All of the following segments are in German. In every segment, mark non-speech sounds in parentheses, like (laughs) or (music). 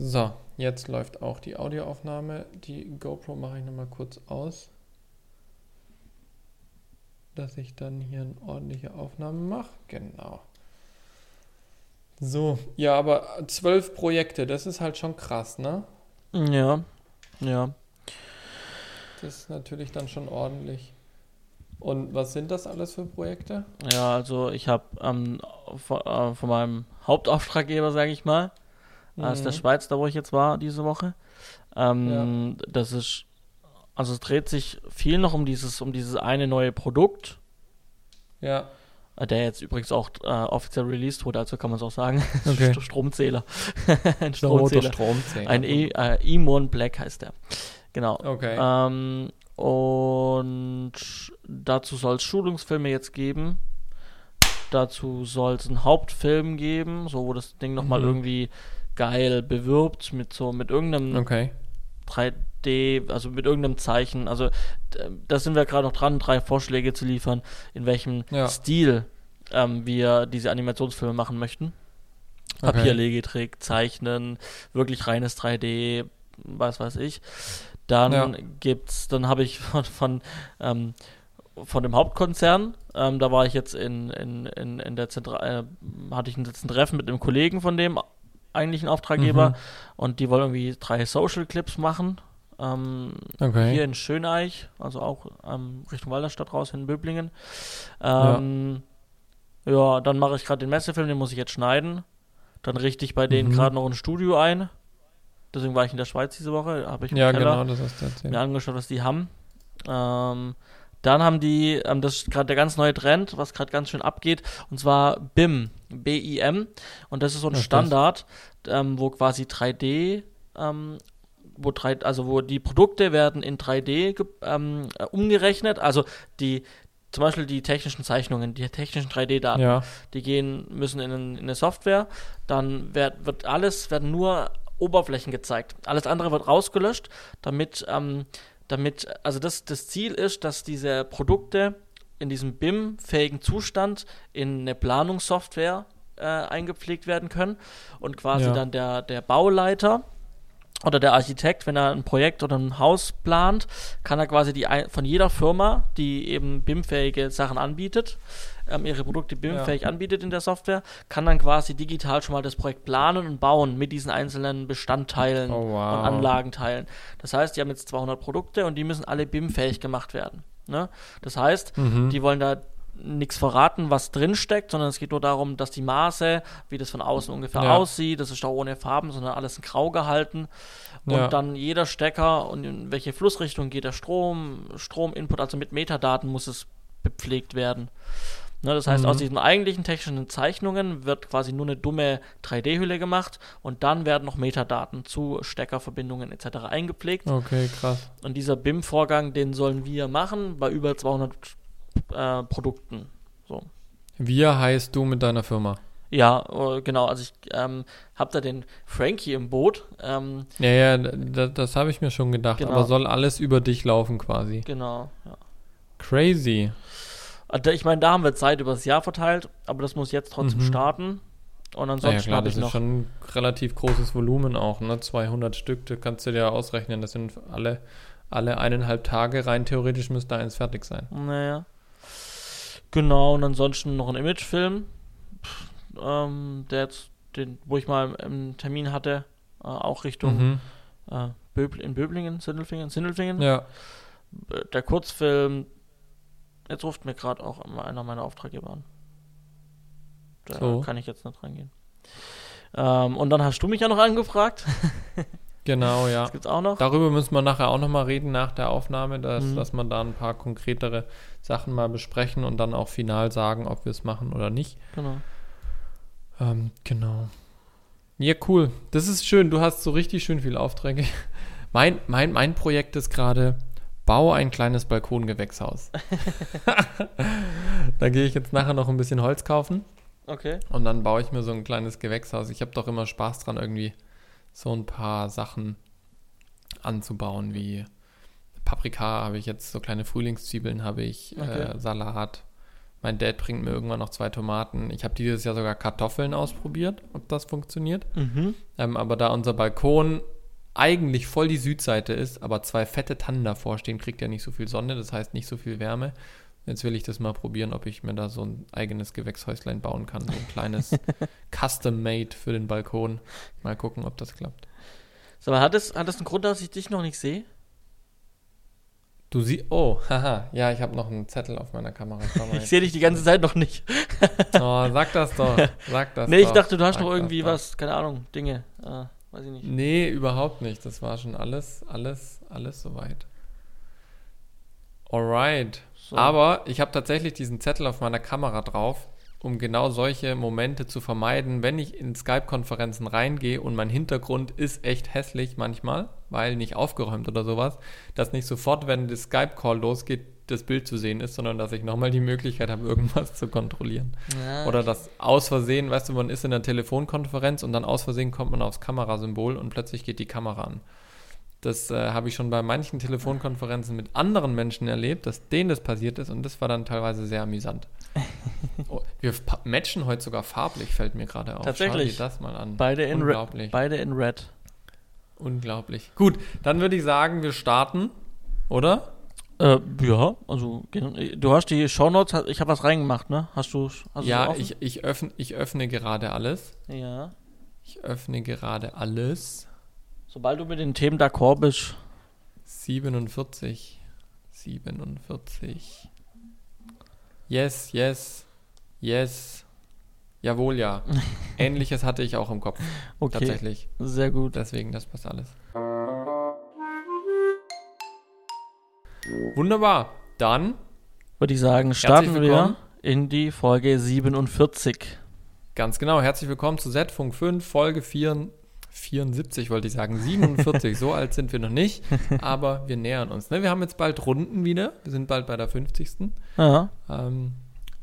So, jetzt läuft auch die Audioaufnahme. Die GoPro mache ich nochmal kurz aus. Dass ich dann hier eine ordentliche Aufnahme mache. Genau. So, ja, aber zwölf Projekte, das ist halt schon krass, ne? Ja, ja. Das ist natürlich dann schon ordentlich. Und was sind das alles für Projekte? Ja, also ich habe ähm, von, äh, von meinem Hauptauftraggeber, sage ich mal, mhm. aus der Schweiz, da wo ich jetzt war diese Woche, ähm, ja. das ist, also es dreht sich viel noch um dieses, um dieses eine neue Produkt. Ja. Äh, der jetzt übrigens auch äh, offiziell released wurde, also kann man es auch sagen. (laughs) Okay. Stromzähler. (laughs) Ein Stromzähler. Stromzähler. Ein e, äh, Imon Black heißt der. Genau. Okay. Ähm, und dazu soll es Schulungsfilme jetzt geben. Dazu soll es einen Hauptfilm geben, so wo das Ding nochmal mhm. irgendwie geil bewirbt mit so mit irgendeinem okay. 3D, also mit irgendeinem Zeichen. Also da sind wir gerade noch dran, drei Vorschläge zu liefern, in welchem ja. Stil ähm, wir diese Animationsfilme machen möchten. Okay. Papierlegeträg, Zeichnen, wirklich reines 3D, was weiß ich. Dann ja. gibt's, dann habe ich (laughs) von, von, ähm, von dem Hauptkonzern, ähm, da war ich jetzt in, in, in, in der Zentral, äh, hatte ich ein Treffen mit einem Kollegen von dem eigentlichen Auftraggeber mhm. und die wollen irgendwie drei Social Clips machen. Ähm, okay. Hier in Schöneich, also auch ähm, Richtung Walderstadt raus in Böblingen. Ähm, ja. ja. dann mache ich gerade den Messefilm, den muss ich jetzt schneiden. Dann richte ich bei denen mhm. gerade noch ein Studio ein. Deswegen war ich in der Schweiz diese Woche, habe ich ja, genau, das hast du erzählt. mir angeschaut, was die haben. Ähm, dann haben die, ähm, das ist gerade der ganz neue Trend, was gerade ganz schön abgeht, und zwar BIM, B-I-M. Und das ist so ein was Standard, ähm, wo quasi 3D, ähm, wo drei, also wo die Produkte werden in 3D ähm, umgerechnet. Also die, zum Beispiel die technischen Zeichnungen, die technischen 3D-Daten, ja. die gehen, müssen in, in, eine Software, dann wird, wird alles, werden nur Oberflächen gezeigt. Alles andere wird rausgelöscht, damit, ähm, damit, also das, das Ziel ist, dass diese Produkte in diesem BIM-fähigen Zustand in eine Planungssoftware äh, eingepflegt werden können und quasi ja. dann der, der Bauleiter oder der Architekt, wenn er ein Projekt oder ein Haus plant, kann er quasi die von jeder Firma, die eben BIM-fähige Sachen anbietet, ähm, ihre Produkte BIM-fähig ja. anbietet in der Software, kann dann quasi digital schon mal das Projekt planen und bauen mit diesen einzelnen Bestandteilen oh, wow. und Anlagenteilen. Das heißt, die haben jetzt 200 Produkte und die müssen alle BIM-fähig gemacht werden. Ne? Das heißt, mhm. die wollen da nichts verraten, was drin steckt, sondern es geht nur darum, dass die Maße, wie das von außen ungefähr ja. aussieht, das ist auch ohne Farben, sondern alles in Grau gehalten. Und ja. dann jeder Stecker und in welche Flussrichtung geht der Strom, Strominput, also mit Metadaten muss es bepflegt werden. Ne, das heißt, mhm. aus diesen eigentlichen technischen Zeichnungen wird quasi nur eine dumme 3D-Hülle gemacht und dann werden noch Metadaten zu Steckerverbindungen etc. eingepflegt. Okay, krass. Und dieser BIM-Vorgang, den sollen wir machen bei über 200 äh, Produkten. So. Wir heißt du mit deiner Firma? Ja, äh, genau. Also ich ähm, habe da den Frankie im Boot. Ähm, ja, ja, das, das habe ich mir schon gedacht. Genau. Aber soll alles über dich laufen quasi? Genau, ja. Crazy. Also ich meine, da haben wir Zeit über das Jahr verteilt, aber das muss jetzt trotzdem mhm. starten. Und ansonsten ja, klar, das ist schon ein relativ großes Volumen auch, ne? 200 Stück, da kannst du dir ausrechnen. Das sind alle, alle eineinhalb Tage rein theoretisch müsste eins fertig sein. Naja. Genau, und ansonsten noch ein Imagefilm, ähm, der jetzt, den, wo ich mal im Termin hatte, äh, auch Richtung mhm. äh, Böbl in Böblingen, Sindelfingen, Sindelfingen. Ja. Der Kurzfilm, Jetzt ruft mir gerade auch einer meiner Auftraggeber an. Da so. kann ich jetzt nicht rangehen. Ähm, und dann hast du mich ja noch angefragt. (laughs) genau, ja. Das gibt's auch noch. Darüber müssen wir nachher auch nochmal reden nach der Aufnahme, dass, mhm. dass man da ein paar konkretere Sachen mal besprechen und dann auch final sagen, ob wir es machen oder nicht. Genau. Ähm, genau. Ja, cool. Das ist schön. Du hast so richtig schön viele Aufträge. (laughs) Mein, mein, mein Projekt ist gerade Bau ein kleines Balkongewächshaus. (laughs) da gehe ich jetzt nachher noch ein bisschen Holz kaufen. Okay. Und dann baue ich mir so ein kleines Gewächshaus. Ich habe doch immer Spaß dran, irgendwie so ein paar Sachen anzubauen, wie Paprika habe ich jetzt, so kleine Frühlingszwiebeln habe ich, okay. äh, Salat, Mein Dad bringt mir irgendwann noch zwei Tomaten. Ich habe dieses Jahr sogar Kartoffeln ausprobiert, ob das funktioniert. Mhm. Ähm, aber da unser Balkon eigentlich voll die Südseite ist, aber zwei fette Tannen davor stehen, kriegt er nicht so viel Sonne, das heißt nicht so viel Wärme. Jetzt will ich das mal probieren, ob ich mir da so ein eigenes Gewächshäuslein bauen kann. So ein kleines (laughs) Custom-Made für den Balkon. Mal gucken, ob das klappt. Sag mal, hat es, hat es einen Grund, dass ich dich noch nicht sehe? Du siehst, oh, (laughs) haha, ja, ich habe noch einen Zettel auf meiner Kamera. ich (laughs) sehe dich die ganze Zeit noch nicht. oh, sag das doch, sag das Nee, ich doch. dachte, du hast sag noch irgendwie was, keine Ahnung, Dinge, äh, weiß ich nicht. Nee, überhaupt nicht, das war schon alles, alles, alles soweit. Alright, so. aber ich habe tatsächlich diesen Zettel auf meiner Kamera drauf um genau solche Momente zu vermeiden, wenn ich in Skype-Konferenzen reingehe und mein Hintergrund ist echt hässlich manchmal, weil nicht aufgeräumt oder sowas, dass nicht sofort, wenn das Skype-Call losgeht, das Bild zu sehen ist, sondern dass ich nochmal die Möglichkeit habe, (laughs) irgendwas zu kontrollieren. Ja. Oder dass aus Versehen, weißt du, man ist in der Telefonkonferenz und dann aus Versehen kommt man aufs Kamerasymbol und plötzlich geht die Kamera an. Das äh, habe ich schon bei manchen Telefonkonferenzen mit anderen Menschen erlebt, dass denen das passiert ist und das war dann teilweise sehr amüsant. (laughs) oh, wir matchen heute sogar farblich, fällt mir gerade auf. Tatsächlich. Schau dir das mal an. Beide in, Unglaublich. beide in Red. Unglaublich. Gut, dann würde ich sagen, wir starten, oder? Äh, ja, also du hast die Shownotes, ich habe was reingemacht, ne? Hast du? Hast ja, ich, ich, öffne, ich öffne gerade alles. Ja. Ich öffne gerade alles. Sobald du mit den Themen d'accord bist. 47. 47. Yes, yes, yes. Jawohl, ja. (laughs) Ähnliches hatte ich auch im Kopf. Okay. Tatsächlich. Sehr gut. Deswegen, das passt alles. Wunderbar. Dann würde ich sagen, starten wir in die Folge 47. Ganz genau. Herzlich willkommen zu Z-Funk 5, Folge 4, 74 wollte ich sagen, 47, so alt sind wir noch nicht, (laughs) aber wir nähern uns. Ne? Wir haben jetzt bald Runden wieder, wir sind bald bei der 50. Ja. Ähm,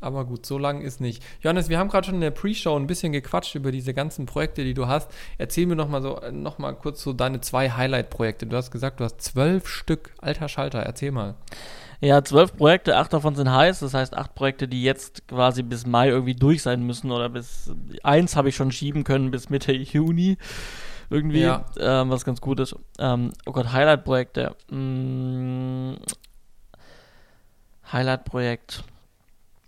aber gut, so lang ist nicht. Johannes, wir haben gerade schon in der Pre-Show ein bisschen gequatscht über diese ganzen Projekte, die du hast. Erzähl mir noch mal so, noch mal kurz so deine zwei Highlight-Projekte. Du hast gesagt, du hast zwölf Stück. Alter Schalter, erzähl mal. Ja, zwölf Projekte, acht davon sind heiß. Das heißt, acht Projekte, die jetzt quasi bis Mai irgendwie durch sein müssen oder bis eins habe ich schon schieben können bis Mitte Juni irgendwie, ja. ähm, was ganz gut ist. Ähm, oh Gott, Highlight-Projekte. Mm, Highlight-Projekt.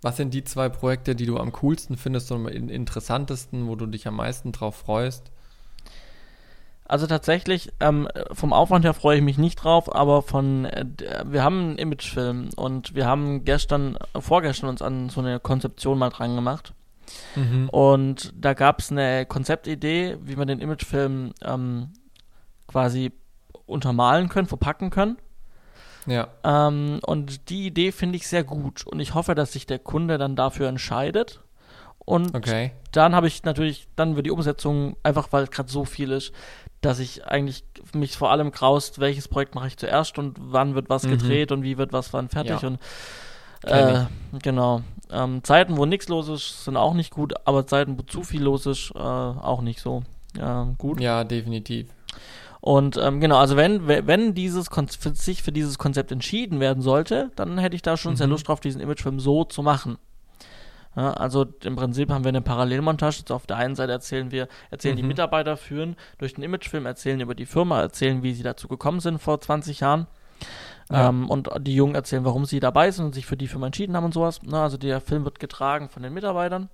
Was sind die zwei Projekte, die du am coolsten findest und am interessantesten, wo du dich am meisten drauf freust? Also tatsächlich, ähm, vom Aufwand her freue ich mich nicht drauf, aber von, äh, wir haben einen Imagefilm und wir haben gestern, vorgestern uns an so eine Konzeption mal dran gemacht. Mhm. Und da gab es eine Konzeptidee, wie man den Imagefilm ähm, quasi untermalen können, verpacken können. Ja. Ähm, und die Idee finde ich sehr gut und ich hoffe, dass sich der Kunde dann dafür entscheidet. Und okay. dann habe ich natürlich, dann wird die Umsetzung, einfach weil es gerade so viel ist, dass ich eigentlich mich vor allem graust, welches Projekt mache ich zuerst und wann wird was mhm. gedreht und wie wird was wann fertig. Ja. Und äh, genau. Ähm, Zeiten, wo nichts los ist, sind auch nicht gut, aber Zeiten, wo zu viel los ist, äh, auch nicht so äh, gut. Ja, definitiv. Und ähm, genau, also wenn, wenn dieses Kon für sich für dieses Konzept entschieden werden sollte, dann hätte ich da schon mhm. sehr Lust drauf, diesen Imagefilm so zu machen. Ja, also im Prinzip haben wir eine Parallelmontage. Also auf der einen Seite erzählen wir, erzählen mhm. die Mitarbeiter führen durch den Imagefilm, erzählen über die Firma, erzählen, wie sie dazu gekommen sind vor 20 Jahren. Ja. Ähm, und die Jungen erzählen, warum sie dabei sind und sich für die Firma entschieden haben und sowas. Na, also der Film wird getragen von den Mitarbeitern.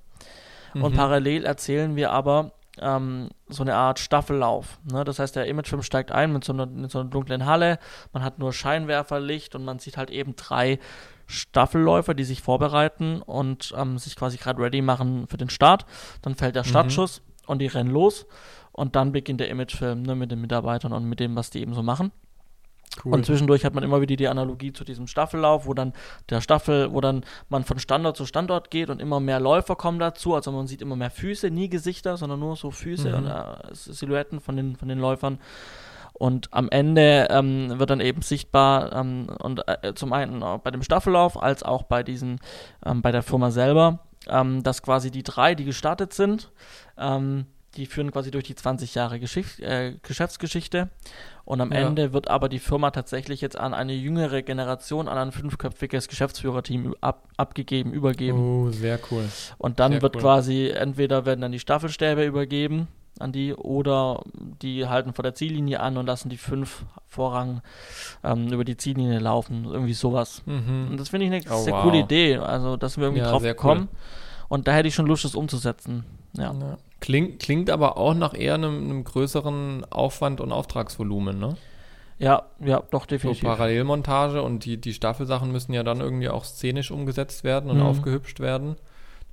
Mhm. Und parallel erzählen wir aber ähm, so eine Art Staffellauf. Ne? Das heißt, der Imagefilm steigt ein mit so, einer, mit so einer dunklen Halle. Man hat nur Scheinwerferlicht und man sieht halt eben drei Staffelläufer, die sich vorbereiten und ähm, sich quasi gerade ready machen für den Start. Dann fällt der mhm. Startschuss mhm. und die rennen los. Und dann beginnt der Imagefilm ne, mit den Mitarbeitern und mit dem, was die eben so machen. Cool. Und zwischendurch hat man immer wieder die Analogie zu diesem Staffellauf, wo dann der Staffel, wo dann man von Standort zu Standort geht und immer mehr Läufer kommen dazu. Also man sieht immer mehr Füße, nie Gesichter, sondern nur so Füße mhm. und äh, Silhouetten von den, von den Läufern. Und am Ende ähm, wird dann eben sichtbar ähm, und äh, zum einen bei dem Staffellauf als auch bei diesen ähm, bei der Firma selber, ähm, dass quasi die drei, die gestartet sind, ähm, die führen quasi durch die 20 Jahre Geschicht, äh, Geschäftsgeschichte. Und am ja. Ende wird aber die Firma tatsächlich jetzt an eine jüngere Generation, an ein fünfköpfiges Geschäftsführerteam ab, abgegeben, übergeben. Oh, sehr cool. Und dann sehr wird cool. quasi, entweder werden dann die Staffelstäbe übergeben an die oder die halten vor der Ziellinie an und lassen die fünf Vorrang ähm, über die Ziellinie laufen. Irgendwie sowas. Mhm. Und das finde ich eine oh, sehr wow. coole Idee. Also, dass wir irgendwie ja, drauf kommen. Cool. Und da hätte ich schon Lust, das umzusetzen. Ja. ja. Klingt, klingt aber auch nach eher einem, einem, größeren Aufwand und Auftragsvolumen, ne? Ja, ja, doch, definitiv. So Parallelmontage und die, die Staffelsachen müssen ja dann irgendwie auch szenisch umgesetzt werden und mhm. aufgehübscht werden.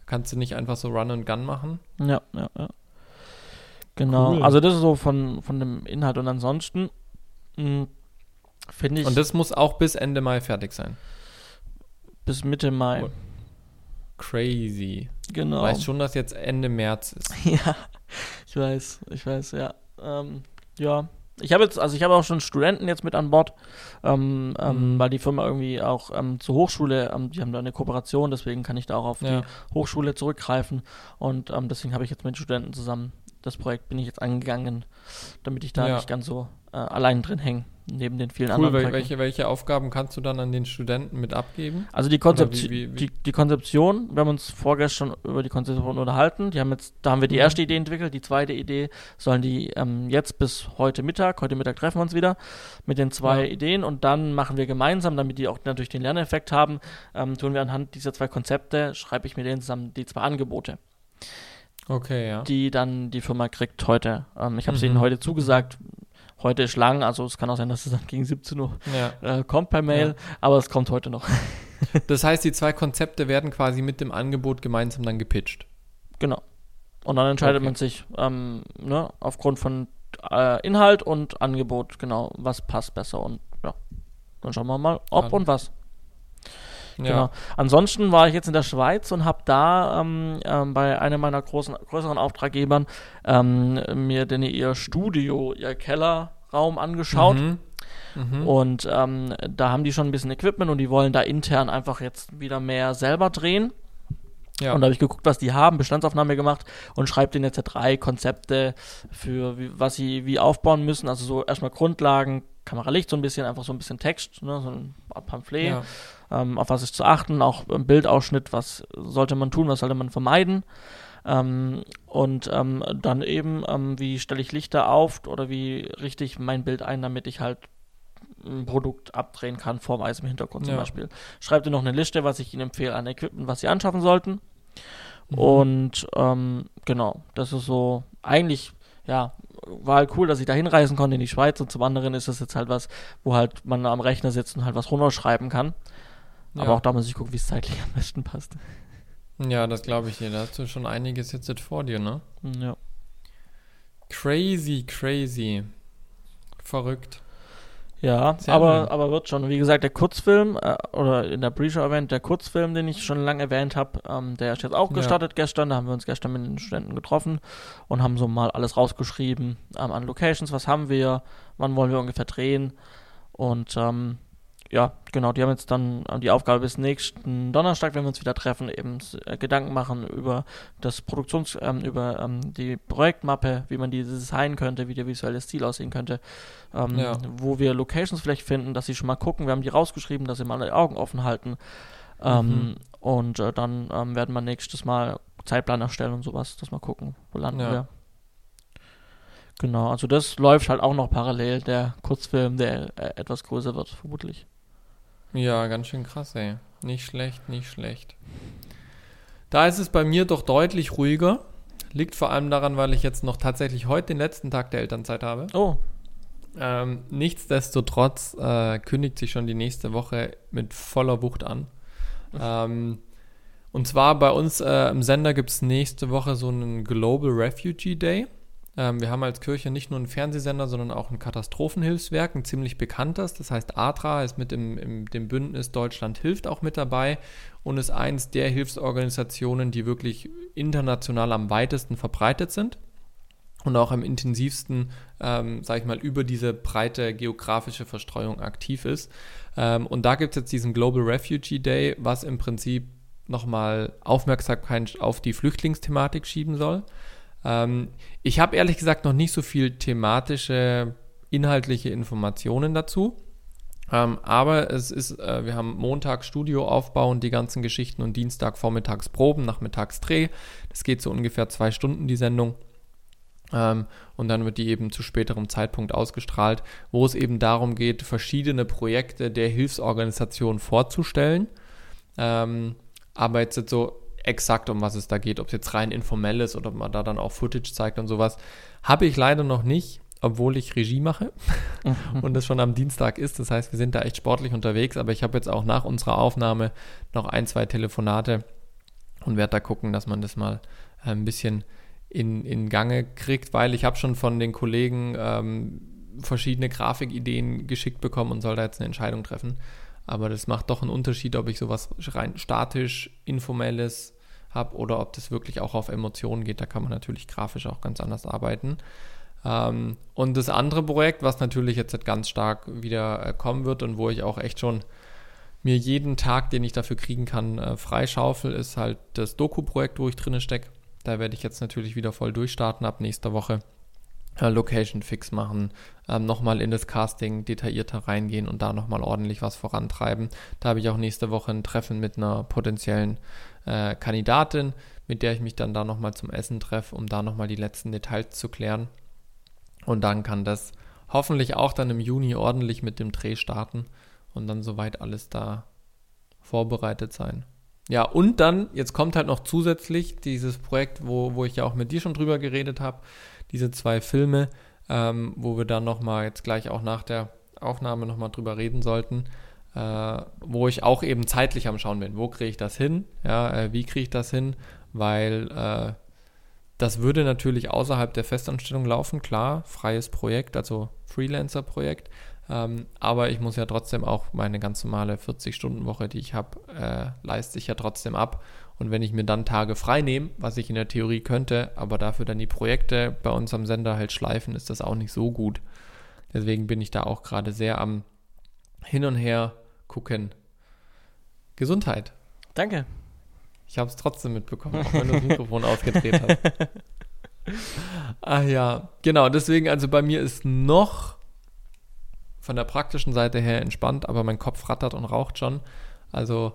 Da kannst du nicht einfach so Run and Gun machen. Ja, ja, ja. Genau. Cool. Also das ist so von, von dem Inhalt und ansonsten hm, finde ich. Und das muss auch bis Ende Mai fertig sein. Bis Mitte Mai. Crazy. Genau. Du weißt schon, dass jetzt Ende März ist. (laughs) ja, ich weiß, ich weiß, ja. Ähm, ja. Ich habe jetzt, also ich habe auch schon Studenten jetzt mit an Bord, ähm, ähm, mhm. weil die Firma irgendwie auch ähm, zur Hochschule, ähm, die haben da eine Kooperation, deswegen kann ich da auch auf ja. die Hochschule zurückgreifen und ähm, deswegen habe ich jetzt mit Studenten zusammen das Projekt bin ich jetzt angegangen, damit ich da ja. nicht ganz so äh, allein drin hänge, neben den vielen cool, anderen. Cool, welche, welche Aufgaben kannst du dann an den Studenten mit abgeben? Also die, Konzept wie, wie, wie? Die, die, Konzeption, wir haben uns vorgestern über die Konzeption unterhalten, die haben jetzt, da haben wir die mhm. erste Idee entwickelt, die zweite Idee sollen die ähm, jetzt bis heute Mittag, heute Mittag treffen wir uns wieder mit den zwei ja. Ideen und dann machen wir gemeinsam, damit die auch natürlich den Lerneffekt haben, ähm, tun wir anhand dieser zwei Konzepte, schreibe ich mir denen zusammen die zwei Angebote. Okay, ja. Die dann die Firma kriegt heute. Ähm, ich habe es mhm. ihnen heute zugesagt. Heute ist lang, also es kann auch sein, dass es dann gegen 17 Uhr ja. äh, kommt per Mail, ja. aber es kommt heute noch. (laughs) das heißt, die zwei Konzepte werden quasi mit dem Angebot gemeinsam dann gepitcht. Genau. Und dann entscheidet okay. man sich ähm, ne, aufgrund von äh, Inhalt und Angebot, genau, was passt besser und ja. Dann schauen wir mal, ob dann. und was. Ja. Genau. Ansonsten war ich jetzt in der Schweiz und habe da ähm, ähm, bei einem meiner großen, größeren Auftraggebern ähm, mir denn ihr Studio, ihr Kellerraum angeschaut. Mhm. Mhm. Und ähm, da haben die schon ein bisschen Equipment und die wollen da intern einfach jetzt wieder mehr selber drehen. Ja. Und da habe ich geguckt, was die haben, Bestandsaufnahme gemacht und schreibe denen jetzt drei Konzepte für, wie, was sie wie aufbauen müssen. Also so erstmal Grundlagen, Kameralicht so ein bisschen, einfach so ein bisschen Text, ne, so ein Pamphlet. Ja ähm, auf was ist zu achten, auch im Bildausschnitt, was sollte man tun, was sollte man vermeiden. Ähm, und ähm, dann eben, ähm, wie stelle ich Lichter auf oder wie richte ich mein Bild ein, damit ich halt ein Produkt abdrehen kann vor weißem Hintergrund zum ja. Beispiel. Schreibt ihr noch eine Liste, was ich Ihnen empfehle an Equipment, was Sie anschaffen sollten. Mhm. Und ähm, genau, das ist so eigentlich, ja, war halt cool, dass ich da hinreisen konnte in die Schweiz und zum anderen ist das jetzt halt was, wo halt man am Rechner sitzt und halt was runterschreiben kann. Ja. Aber auch da muss ich gucken, wie es zeitlich am besten passt. Ja, das glaube ich dir. Da hast du schon einiges jetzt vor dir, ne? Ja. Crazy, crazy. Verrückt. Ja, aber, aber wird schon. Wie gesagt, der Kurzfilm, äh, oder in der Pre-Show erwähnt, der Kurzfilm, den ich schon lange erwähnt habe, ähm, der ist jetzt auch gestartet ja. gestern. Da haben wir uns gestern mit den Studenten getroffen und haben so mal alles rausgeschrieben ähm, an Locations. Was haben wir? Wann wollen wir ungefähr drehen? Und ähm, ja, genau, die haben jetzt dann die Aufgabe bis nächsten Donnerstag, wenn wir uns wieder treffen, eben äh, Gedanken machen über das Produktions-, ähm, über ähm, die Projektmappe, wie man diese designen könnte, wie der visuelle Stil aussehen könnte, ähm, ja. wo wir Locations vielleicht finden, dass sie schon mal gucken. Wir haben die rausgeschrieben, dass sie mal die Augen offen halten. Ähm, mhm. Und äh, dann ähm, werden wir nächstes Mal Zeitplan erstellen und sowas, dass wir gucken, wo landen ja. wir. Genau, also das läuft halt auch noch parallel, der Kurzfilm, der äh, etwas größer wird, vermutlich. Ja, ganz schön krass, ey. Nicht schlecht, nicht schlecht. Da ist es bei mir doch deutlich ruhiger. Liegt vor allem daran, weil ich jetzt noch tatsächlich heute den letzten Tag der Elternzeit habe. Oh. Ähm, nichtsdestotrotz äh, kündigt sich schon die nächste Woche mit voller Wucht an. Ähm, und zwar bei uns äh, im Sender gibt es nächste Woche so einen Global Refugee Day. Ähm, wir haben als Kirche nicht nur einen Fernsehsender, sondern auch ein Katastrophenhilfswerk, ein ziemlich bekanntes. Das heißt, ATRA ist mit im, im dem Bündnis Deutschland hilft auch mit dabei und ist eins der Hilfsorganisationen, die wirklich international am weitesten verbreitet sind und auch am intensivsten, ähm, sage ich mal, über diese breite geografische Verstreuung aktiv ist. Ähm, und da gibt es jetzt diesen Global Refugee Day, was im Prinzip nochmal Aufmerksamkeit auf die Flüchtlingsthematik schieben soll. Ähm, ich habe ehrlich gesagt noch nicht so viel thematische, inhaltliche Informationen dazu. Ähm, aber es ist, äh, wir haben Montag Studioaufbau und die ganzen Geschichten und Dienstag vormittags Proben, nachmittags Dreh. Das geht so ungefähr zwei Stunden, die Sendung. Ähm, und dann wird die eben zu späterem Zeitpunkt ausgestrahlt, wo es eben darum geht, verschiedene Projekte der Hilfsorganisation vorzustellen. Ähm, aber jetzt so exakt, um was es da geht, ob es jetzt rein informell ist oder ob man da dann auch Footage zeigt und sowas, habe ich leider noch nicht, obwohl ich Regie mache (laughs) und es schon am Dienstag ist. Das heißt, wir sind da echt sportlich unterwegs, aber ich habe jetzt auch nach unserer Aufnahme noch ein, zwei Telefonate und werde da gucken, dass man das mal äh, ein bisschen in, in Gange kriegt, weil ich habe schon von den Kollegen ähm, verschiedene Grafikideen geschickt bekommen und soll da jetzt eine Entscheidung treffen. Aber das macht doch einen Unterschied, ob ich sowas rein statisch, informelles habe oder ob das wirklich auch auf Emotionen geht. Da kann man natürlich grafisch auch ganz anders arbeiten. Ähm, und das andere Projekt, was natürlich jetzt ganz stark wieder äh, kommen wird und wo ich auch echt schon mir jeden Tag, den ich dafür kriegen kann, äh, freischaufel, ist halt das Doku-Projekt, wo ich drinne stecke. Da werde ich jetzt natürlich wieder voll durchstarten ab nächster Woche. Äh, Location Fix machen, ähm, nochmal in das Casting detaillierter reingehen und da nochmal ordentlich was vorantreiben. Da habe ich auch nächste Woche ein Treffen mit einer potenziellen äh, Kandidatin, mit der ich mich dann da nochmal zum Essen treffe, um da nochmal die letzten Details zu klären. Und dann kann das hoffentlich auch dann im Juni ordentlich mit dem Dreh starten und dann soweit alles da vorbereitet sein. Ja, und dann, jetzt kommt halt noch zusätzlich dieses Projekt, wo, wo ich ja auch mit dir schon drüber geredet habe, diese zwei Filme, ähm, wo wir dann nochmal jetzt gleich auch nach der Aufnahme nochmal drüber reden sollten, äh, wo ich auch eben zeitlich am Schauen bin. Wo kriege ich das hin? Ja, äh, wie kriege ich das hin? Weil äh, das würde natürlich außerhalb der Festanstellung laufen, klar, freies Projekt, also Freelancer-Projekt. Ähm, aber ich muss ja trotzdem auch meine ganz normale 40-Stunden-Woche, die ich habe, äh, leiste ich ja trotzdem ab. Und wenn ich mir dann Tage frei nehme, was ich in der Theorie könnte, aber dafür dann die Projekte bei uns am Sender halt schleifen, ist das auch nicht so gut. Deswegen bin ich da auch gerade sehr am Hin und Her gucken. Gesundheit. Danke. Ich habe es trotzdem mitbekommen, auch wenn du das Mikrofon (laughs) ausgedreht hast. Ach ja, genau. Deswegen, also bei mir ist noch von der praktischen Seite her entspannt, aber mein Kopf rattert und raucht schon. Also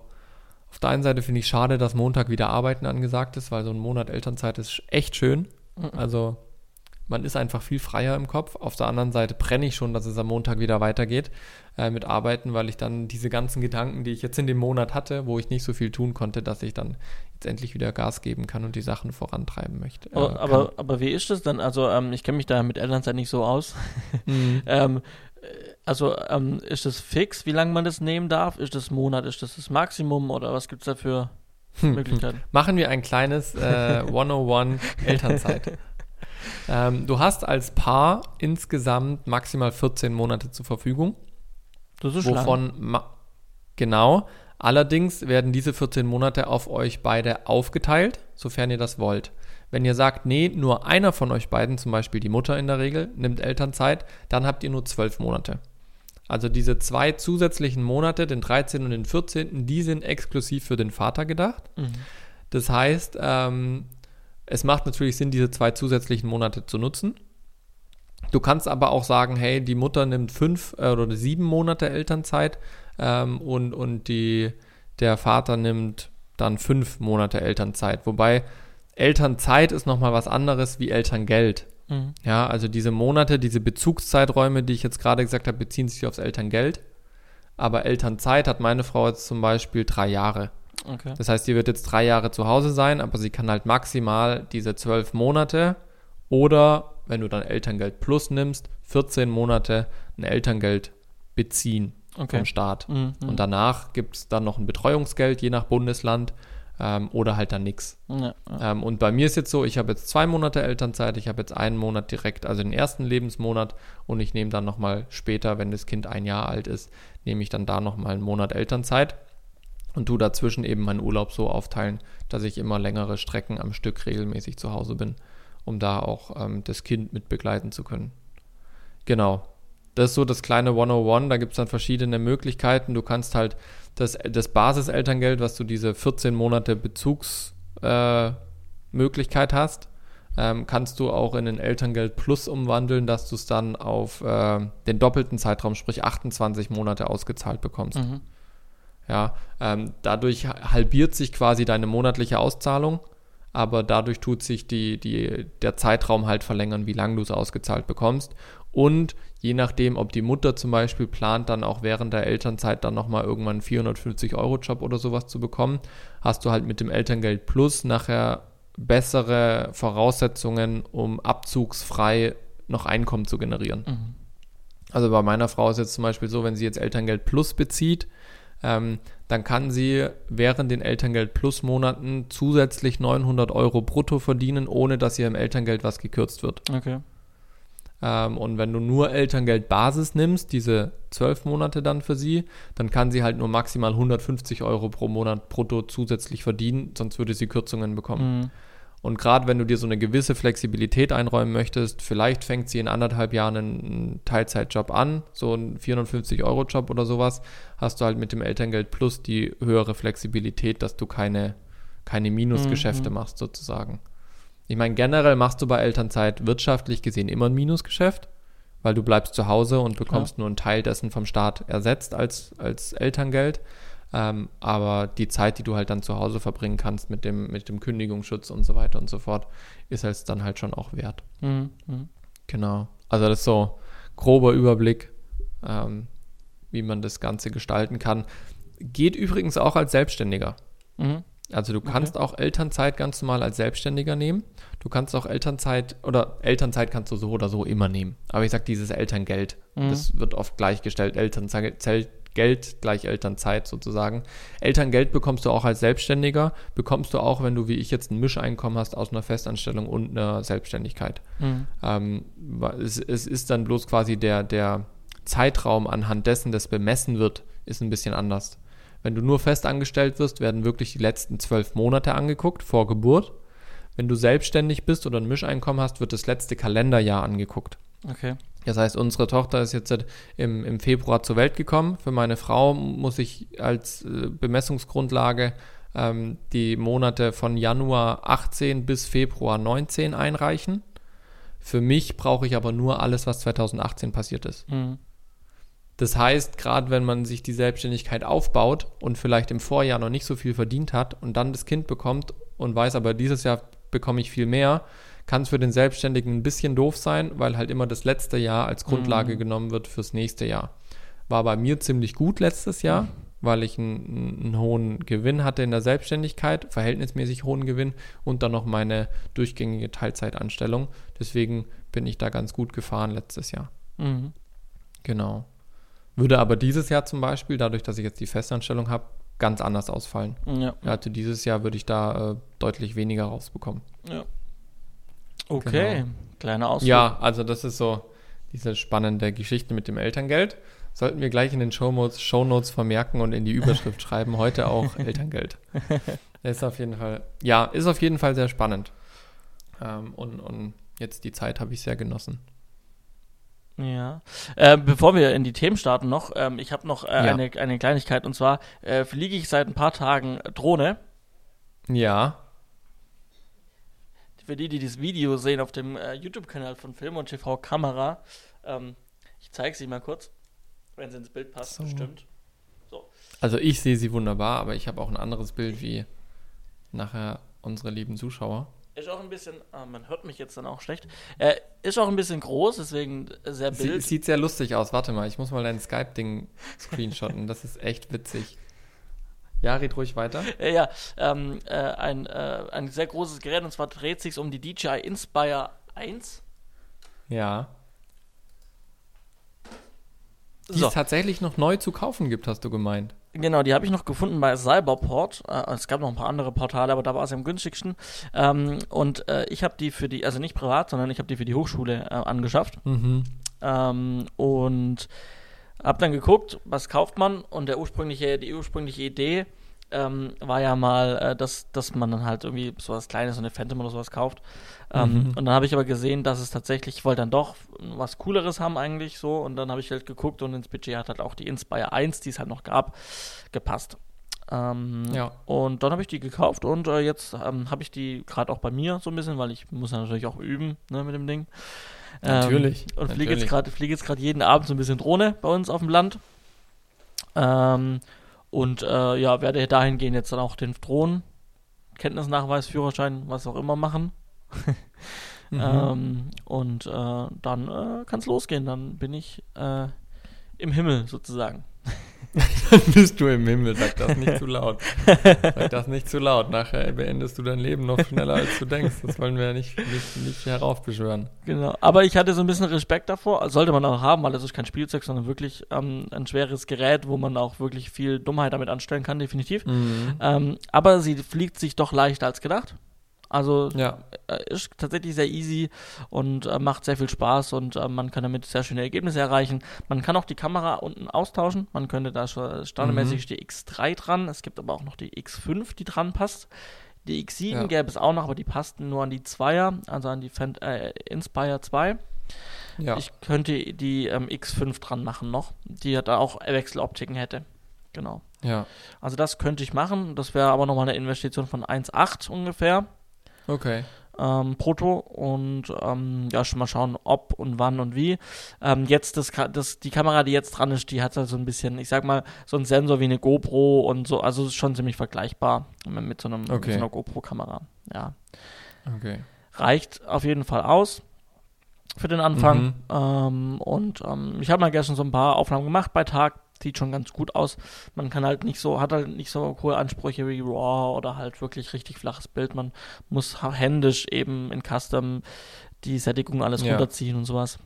auf der einen Seite finde ich schade, dass Montag wieder Arbeiten angesagt ist, weil so ein Monat Elternzeit ist echt schön. Mhm. Also man ist einfach viel freier im Kopf. Auf der anderen Seite brenne ich schon, dass es am Montag wieder weitergeht äh, mit Arbeiten, weil ich dann diese ganzen Gedanken, die ich jetzt in dem Monat hatte, wo ich nicht so viel tun konnte, dass ich dann jetzt endlich wieder Gas geben kann und die Sachen vorantreiben möchte. Äh, aber, aber, wie ist das dann? Also ähm, ich kenne mich da mit Elternzeit nicht so aus. Mhm. (laughs) ähm, also ähm, ist das fix, wie lange man das nehmen darf? Ist das Monat, ist das das Maximum oder was gibt es da für hm, hm. Möglichkeiten? Machen wir ein kleines äh, (laughs) 101 Elternzeit. ähm, du hast als Paar insgesamt maximal 14 Monate zur Verfügung. Das ist wovon genau. Allerdings werden diese 14 Monate auf euch beide aufgeteilt, sofern ihr das wollt. Wenn ihr sagt, nee, nur einer von euch beiden, zum Beispiel die Mutter in der Regel, nimmt Elternzeit, dann habt ihr nur 12 Monate. Also diese zwei zusätzlichen Monate, den 13. und den 14., die sind exklusiv für den Vater gedacht. Mhm. Das heißt, ähm, es macht natürlich Sinn, diese zwei zusätzlichen Monate zu nutzen. Du kannst aber auch sagen, hey, die Mutter nimmt fünf äh, oder sieben Monate Elternzeit ähm, und, und die, der Vater nimmt dann fünf Monate Elternzeit. Wobei Elternzeit ist nochmal was anderes wie Elterngeld. Mhm. Ja, also diese Monate, diese Bezugszeiträume, die ich jetzt gerade gesagt habe, beziehen sich aufs Elterngeld. Aber Elternzeit hat meine Frau jetzt zum Beispiel drei Jahre. Okay. Das heißt, sie wird jetzt drei Jahre zu Hause sein, aber sie kann halt maximal diese zwölf Monate oder, wenn du dann Elterngeld plus nimmst, 14 Monate ein Elterngeld beziehen okay. vom Staat. Mhm. Und danach gibt es dann noch ein Betreuungsgeld, je nach Bundesland ähm, oder halt dann nichts. Ja, ja. ähm, und bei mir ist jetzt so, ich habe jetzt zwei Monate Elternzeit, ich habe jetzt einen Monat direkt, also den ersten Lebensmonat und ich nehme dann nochmal später, wenn das Kind ein Jahr alt ist, nehme ich dann da nochmal einen Monat Elternzeit und tu dazwischen eben meinen Urlaub so aufteilen, dass ich immer längere Strecken am Stück regelmäßig zu Hause bin, um da auch ähm, das Kind mit begleiten zu können. Genau. Das ist so das kleine 101, da gibt es dann verschiedene Möglichkeiten. Du kannst halt das, das Basiselterngeld, was du diese 14 Monate Bezugsmöglichkeit äh, hast, ähm, kannst du auch in den Elterngeld Plus umwandeln, dass du es dann auf äh, den doppelten Zeitraum, sprich 28 Monate ausgezahlt bekommst. Mhm. Ja, ähm, dadurch halbiert sich quasi deine monatliche Auszahlung, aber dadurch tut sich die, die, der Zeitraum halt verlängern, wie lange du es ausgezahlt bekommst. Und je nachdem, ob die Mutter zum Beispiel plant, dann auch während der Elternzeit dann nochmal irgendwann einen 450-Euro-Job oder sowas zu bekommen, hast du halt mit dem Elterngeld Plus nachher bessere Voraussetzungen, um abzugsfrei noch Einkommen zu generieren. Mhm. Also bei meiner Frau ist jetzt zum Beispiel so, wenn sie jetzt Elterngeld Plus bezieht, ähm, dann kann sie während den Elterngeld Plus Monaten zusätzlich 900 Euro brutto verdienen, ohne dass ihr im Elterngeld was gekürzt wird. Okay. Ähm, und wenn du nur Elterngeld Basis nimmst, diese zwölf Monate dann für sie, dann kann sie halt nur maximal 150 Euro pro Monat brutto zusätzlich verdienen, sonst würde sie Kürzungen bekommen. Mhm. Und gerade wenn du dir so eine gewisse Flexibilität einräumen möchtest, vielleicht fängt sie in anderthalb Jahren einen Teilzeitjob an, so einen 450-Euro-Job oder sowas, hast du halt mit dem Elterngeld Plus die höhere Flexibilität, dass du keine, keine Minusgeschäfte mhm. machst sozusagen. Ich meine, generell machst du bei Elternzeit wirtschaftlich gesehen immer ein Minusgeschäft, weil du bleibst zu Hause und bekommst ja. nur einen Teil dessen vom Staat ersetzt als, als Elterngeld. Ähm, aber die Zeit, die du halt dann zu Hause verbringen kannst mit dem, mit dem Kündigungsschutz und so weiter und so fort, ist es dann halt schon auch wert. Mhm. mhm. Genau. Also das ist so grober Überblick, ähm, wie man das Ganze gestalten kann. Geht übrigens auch als Selbstständiger. Mhm. Also du kannst okay. auch Elternzeit ganz normal als Selbstständiger nehmen. Du kannst auch Elternzeit oder Elternzeit kannst du so oder so immer nehmen. Aber ich sag dieses Elterngeld, mhm. das wird oft gleichgestellt. Elternzeit, Geld gleich Elternzeit sozusagen. Elterngeld bekommst du auch als Selbstständiger, bekommst du auch, wenn du wie ich jetzt ein Mischeinkommen hast aus einer Festanstellung und einer Selbstständigkeit. Mhm. Ähm, es, es, ist dann bloß quasi der, der Zeitraum, anhand dessen das bemessen wird, ist ein bisschen anders. Wenn du nur festangestellt wirst, werden wirklich die letzten zwölf Monate angeguckt vor Geburt. Wenn du selbstständig bist oder ein Mischeinkommen hast, wird das letzte Kalenderjahr angeguckt. Okay. Das heißt, unsere Tochter ist jetzt im, im Februar zur Welt gekommen. Für meine Frau muss ich als äh, Bemessungsgrundlage ähm, die Monate von Januar 18 bis Februar 19 einreichen. Für mich brauche ich aber nur alles, was 2018 passiert ist. Mhm. Das heißt, gerade wenn man sich die Selbstständigkeit aufbaut und vielleicht im Vorjahr noch nicht so viel verdient hat und dann das Kind bekommt und weiß, aber dieses Jahr bekomme ich viel mehr, kann es für den Selbstständigen ein bisschen doof sein, weil halt immer das letzte Jahr als Grundlage mhm. genommen wird fürs nächste Jahr. War bei mir ziemlich gut letztes Jahr, mhm. weil ich einen, einen, hohen Gewinn hatte in der Selbstständigkeit, verhältnismäßig hohen Gewinn und dann noch meine durchgängige Teilzeitanstellung. Deswegen bin ich da ganz gut gefahren letztes Jahr. Mhm. Genau. Würde aber dieses Jahr zum Beispiel, dadurch, dass ich jetzt die Festanstellung habe, ganz anders ausfallen. Ja. Also dieses Jahr würde ich da äh, deutlich weniger rausbekommen. Ja. Okay, genau. kleiner Ausflug. Ja, also das ist so diese spannende Geschichte mit dem Elterngeld. Sollten wir gleich in den Shownotes, Shownotes vermerken und in die Überschrift (laughs) schreiben, heute auch Elterngeld. (laughs) ist auf jeden Fall, ja, ist auf jeden Fall sehr spannend. Ähm, und, und jetzt die Zeit habe ich sehr genossen. Ja. Äh, bevor wir in die Themen starten noch, ähm, ich habe noch äh, ja. eine, eine Kleinigkeit und zwar äh, fliege ich seit ein paar Tagen Drohne. Ja. Für die, die das Video sehen auf dem äh, YouTube-Kanal von Film und TV Kamera, ähm, ich zeige sie mal kurz, wenn sie ins Bild passt, so. bestimmt. So. Also ich sehe sie wunderbar, aber ich habe auch ein anderes Bild wie nachher unsere lieben Zuschauer. Ist auch ein bisschen, ah, man hört mich jetzt dann auch schlecht. Äh, ist auch ein bisschen groß, deswegen sehr bild. Sie, sieht sehr lustig aus. Warte mal, ich muss mal dein Skype-Ding screenshotten. Das ist echt witzig. Ja, red ruhig weiter. Äh, ja, ähm, äh, ein, äh, ein sehr großes Gerät und zwar dreht sich um die DJI Inspire 1. Ja. Die so. es tatsächlich noch neu zu kaufen gibt, hast du gemeint. Genau, die habe ich noch gefunden bei Cyberport. Äh, es gab noch ein paar andere Portale, aber da war es am günstigsten. Ähm, und äh, ich habe die für die, also nicht privat, sondern ich habe die für die Hochschule äh, angeschafft. Mhm. Ähm, und habe dann geguckt, was kauft man und der ursprüngliche, die ursprüngliche Idee ähm, war ja mal, äh, dass, dass man dann halt irgendwie sowas Kleines, so eine Phantom oder sowas kauft. Ähm, mhm. Und dann habe ich aber gesehen, dass es tatsächlich, ich wollte dann doch was Cooleres haben eigentlich so und dann habe ich halt geguckt und ins Budget hat halt auch die Inspire 1, die es halt noch gab, gepasst. Ähm, ja. Und dann habe ich die gekauft und äh, jetzt ähm, habe ich die gerade auch bei mir so ein bisschen, weil ich muss ja natürlich auch üben ne, mit dem Ding. Ähm, natürlich. Und fliege jetzt gerade fliege jetzt gerade jeden Abend so ein bisschen Drohne bei uns auf dem Land. Ähm, und äh, ja, werde dahingehend jetzt dann auch den Drohnen, Kenntnisnachweis, Führerschein, was auch immer machen. (laughs) mhm. ähm, und äh, dann äh, kann es losgehen. Dann bin ich äh, im Himmel sozusagen. (laughs) Dann bist du im Himmel, sag das nicht zu laut. Sag das nicht zu laut. Nachher beendest du dein Leben noch schneller, als du denkst. Das wollen wir ja nicht, nicht, nicht heraufbeschwören. Genau. Aber ich hatte so ein bisschen Respekt davor. Sollte man auch haben, weil das ist kein Spielzeug, sondern wirklich ähm, ein schweres Gerät, wo man auch wirklich viel Dummheit damit anstellen kann, definitiv. Mhm. Ähm, aber sie fliegt sich doch leichter als gedacht. Also ja. Äh, ist tatsächlich sehr easy und äh, macht sehr viel Spaß und äh, man kann damit sehr schöne Ergebnisse erreichen. Man kann auch die Kamera unten austauschen. Man könnte da schon standardmäßig mhm. die X3 dran. Es gibt aber auch noch die X5, die dran passt. Die X7 ja. gäbe es auch noch, aber die passten nur an die Zweier, also an die Fent äh, Inspire 2. Ja. Ich könnte die ähm, X5 dran machen noch, die da auch Wechseloptiken hätte. Genau. Ja. Also das könnte ich machen. Das wäre aber nochmal eine Investition von 1,8 ungefähr. Okay. Ähm, Proto und ähm, ja, schon mal schauen, ob und wann und wie. Ähm, jetzt das, das, die Kamera, die jetzt dran ist, die hat halt so ein bisschen, ich sag mal, so einen Sensor wie eine GoPro und so, also ist schon ziemlich vergleichbar mit so, einem, okay. mit so einer GoPro-Kamera. Ja. Okay. Reicht auf jeden Fall aus für den Anfang. Mhm. Ähm, und ähm, ich habe mal gestern so ein paar Aufnahmen gemacht bei Tag sieht schon ganz gut aus. Man kann halt nicht so, hat halt nicht so hohe Ansprüche wie RAW oder halt wirklich richtig flaches Bild. Man muss händisch eben in Custom die Sättigung alles ja. runterziehen und sowas.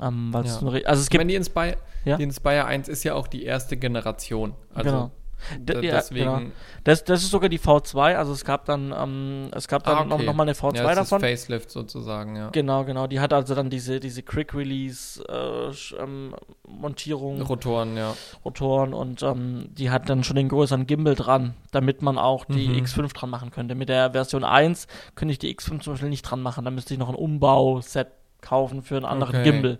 Ähm, ja. also es gibt. Ich meine, die Inspire, ja? die Inspire 1 ist ja auch die erste Generation. Also genau. D ja, deswegen. Genau. Das, das ist sogar die V2, also es gab dann, ähm, es gab dann ah, okay. noch, noch mal eine V2 ja, das davon. Ist Facelift sozusagen, ja. Genau, genau. Die hat also dann diese, diese Quick Release äh, ähm, Montierung. Rotoren, ja. Rotoren und ähm, die hat dann schon den größeren Gimbal dran, damit man auch die mhm. X5 dran machen könnte. Mit der Version 1 könnte ich die X5 zum Beispiel nicht dran machen, da müsste ich noch ein Umbauset kaufen für einen anderen okay. Gimbal.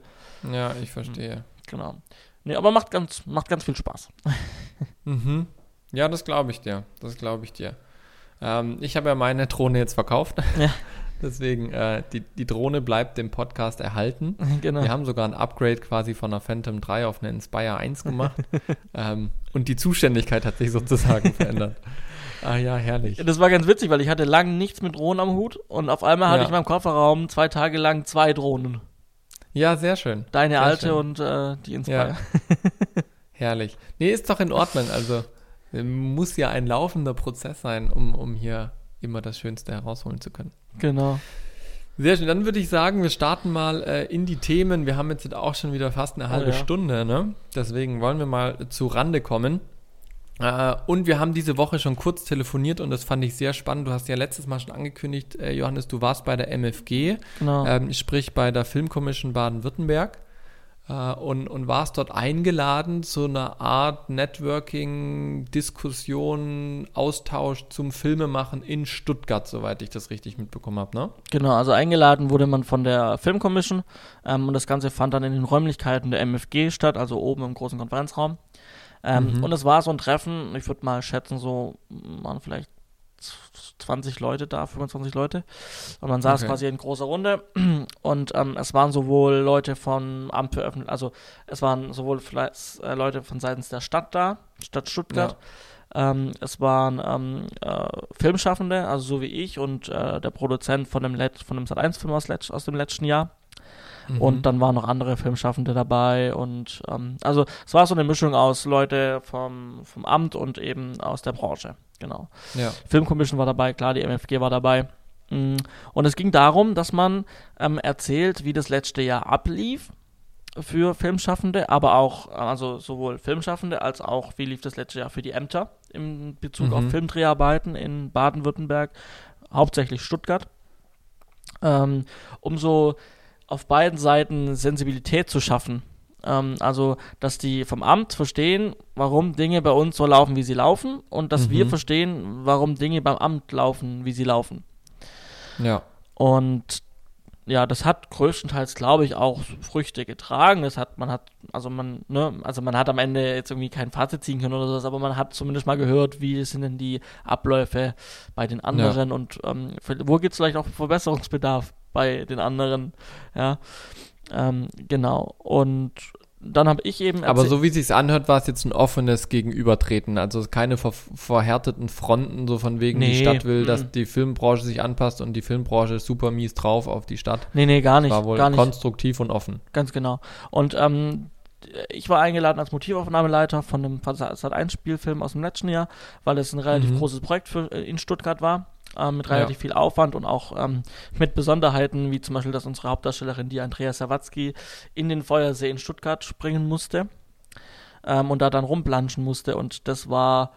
Ja, ich verstehe. Genau. Nee, aber macht ganz, macht ganz viel Spaß. (laughs) mhm. Ja, das glaube ich dir. Das glaube ich dir. Ähm, ich habe ja meine Drohne jetzt verkauft. (laughs) Ja. (laughs) Deswegen, äh, die, die Drohne bleibt dem Podcast erhalten. Genau. Wir haben sogar ein Upgrade quasi von einer Phantom 3 auf eine Inspire 1 gemacht. ähm, und die Zuständigkeit hat sich sozusagen verändert. Ah ja, herrlich. Das war ganz witzig, weil ich hatte lange nichts mit Drohnen am Hut und auf einmal hatte ja. ich in meinem Kofferraum zwei Tage lang zwei Drohnen. Ja, sehr schön. Deine sehr alte schön. und äh, die Inspire. Ja. (laughs) (laughs) Herrlich. Nee, ist doch in Ordnung. Also muss ja ein laufender Prozess sein, um, um hier immer das Schönste herausholen zu können. Genau. Sehr schön. Dann würde ich sagen, wir starten mal äh, in die Themen. Wir haben jetzt auch schon wieder fast eine halbe oh, ja. Stunde, ne? Deswegen wollen wir mal zu Rande kommen. Äh, und wir haben diese Woche schon kurz telefoniert und das fand ich sehr spannend. Du hast ja letztes Mal schon angekündigt, äh, Johannes, du warst bei der MFG, genau. ähm, sprich bei der Filmkommission Baden-Württemberg äh, und, und warst dort eingeladen zu einer Art Networking, Diskussion, Austausch zum Filmemachen in Stuttgart, soweit ich das richtig mitbekommen habe, ne? Genau, also eingeladen wurde man von der Filmkommission ähm, und das Ganze fand dann in den Räumlichkeiten der MFG statt, also oben im großen Konferenzraum. Ähm, mhm. Und es war so ein Treffen, ich würde mal schätzen, so waren vielleicht 20 Leute da, 25 Leute. Und man saß okay. quasi in großer Runde. (clears throat) Und ähm, es waren sowohl Leute vom Amt für Öffentlich, also es waren sowohl äh, Leute von seitens der Stadt da, Stadt Stuttgart. Ja. Ähm, es waren ähm, äh, Filmschaffende, also so wie ich und äh, der Produzent von dem, Let von dem Sat1-Film aus, aus dem letzten Jahr. Mhm. Und dann waren noch andere Filmschaffende dabei und ähm, also es war so eine Mischung aus Leute vom, vom Amt und eben aus der Branche. Genau. Ja. Filmkommission war dabei, klar, die MFG war dabei. Mm. Und es ging darum, dass man ähm, erzählt, wie das letzte Jahr ablief für Filmschaffende, aber auch, also sowohl Filmschaffende als auch, wie lief das letzte Jahr für die Ämter in Bezug mhm. auf Filmdreharbeiten in Baden-Württemberg, hauptsächlich Stuttgart. Ähm, um so auf beiden Seiten Sensibilität zu schaffen. Ähm, also, dass die vom Amt verstehen, warum Dinge bei uns so laufen, wie sie laufen, und dass mhm. wir verstehen, warum Dinge beim Amt laufen, wie sie laufen. Ja. Und ja, das hat größtenteils, glaube ich, auch Früchte getragen. Das hat, man hat, also man, ne, also man hat am Ende jetzt irgendwie kein Fazit ziehen können oder sowas, aber man hat zumindest mal gehört, wie sind denn die Abläufe bei den anderen ja. und ähm, wo gibt es vielleicht auch Verbesserungsbedarf bei den anderen, ja. Ähm, genau. Und dann habe ich eben. Aber so wie es sich anhört, war es jetzt ein offenes Gegenübertreten. Also keine ver verhärteten Fronten, so von wegen, nee, die Stadt will, dass die Filmbranche sich anpasst und die Filmbranche ist super mies drauf auf die Stadt. Nee, nee, gar nicht. war wohl gar nicht. konstruktiv und offen. Ganz genau. Und ähm, ich war eingeladen als Motivaufnahmeleiter von einem Sat1-Spielfilm aus dem letzten Jahr, weil es ein relativ mhm. großes Projekt für, äh, in Stuttgart war äh, mit relativ ja. viel Aufwand und auch ähm, mit Besonderheiten, wie zum Beispiel, dass unsere Hauptdarstellerin, die Andrea Sawatzki, in den Feuersee in Stuttgart springen musste ähm, und da dann rumplanschen musste. Und das war,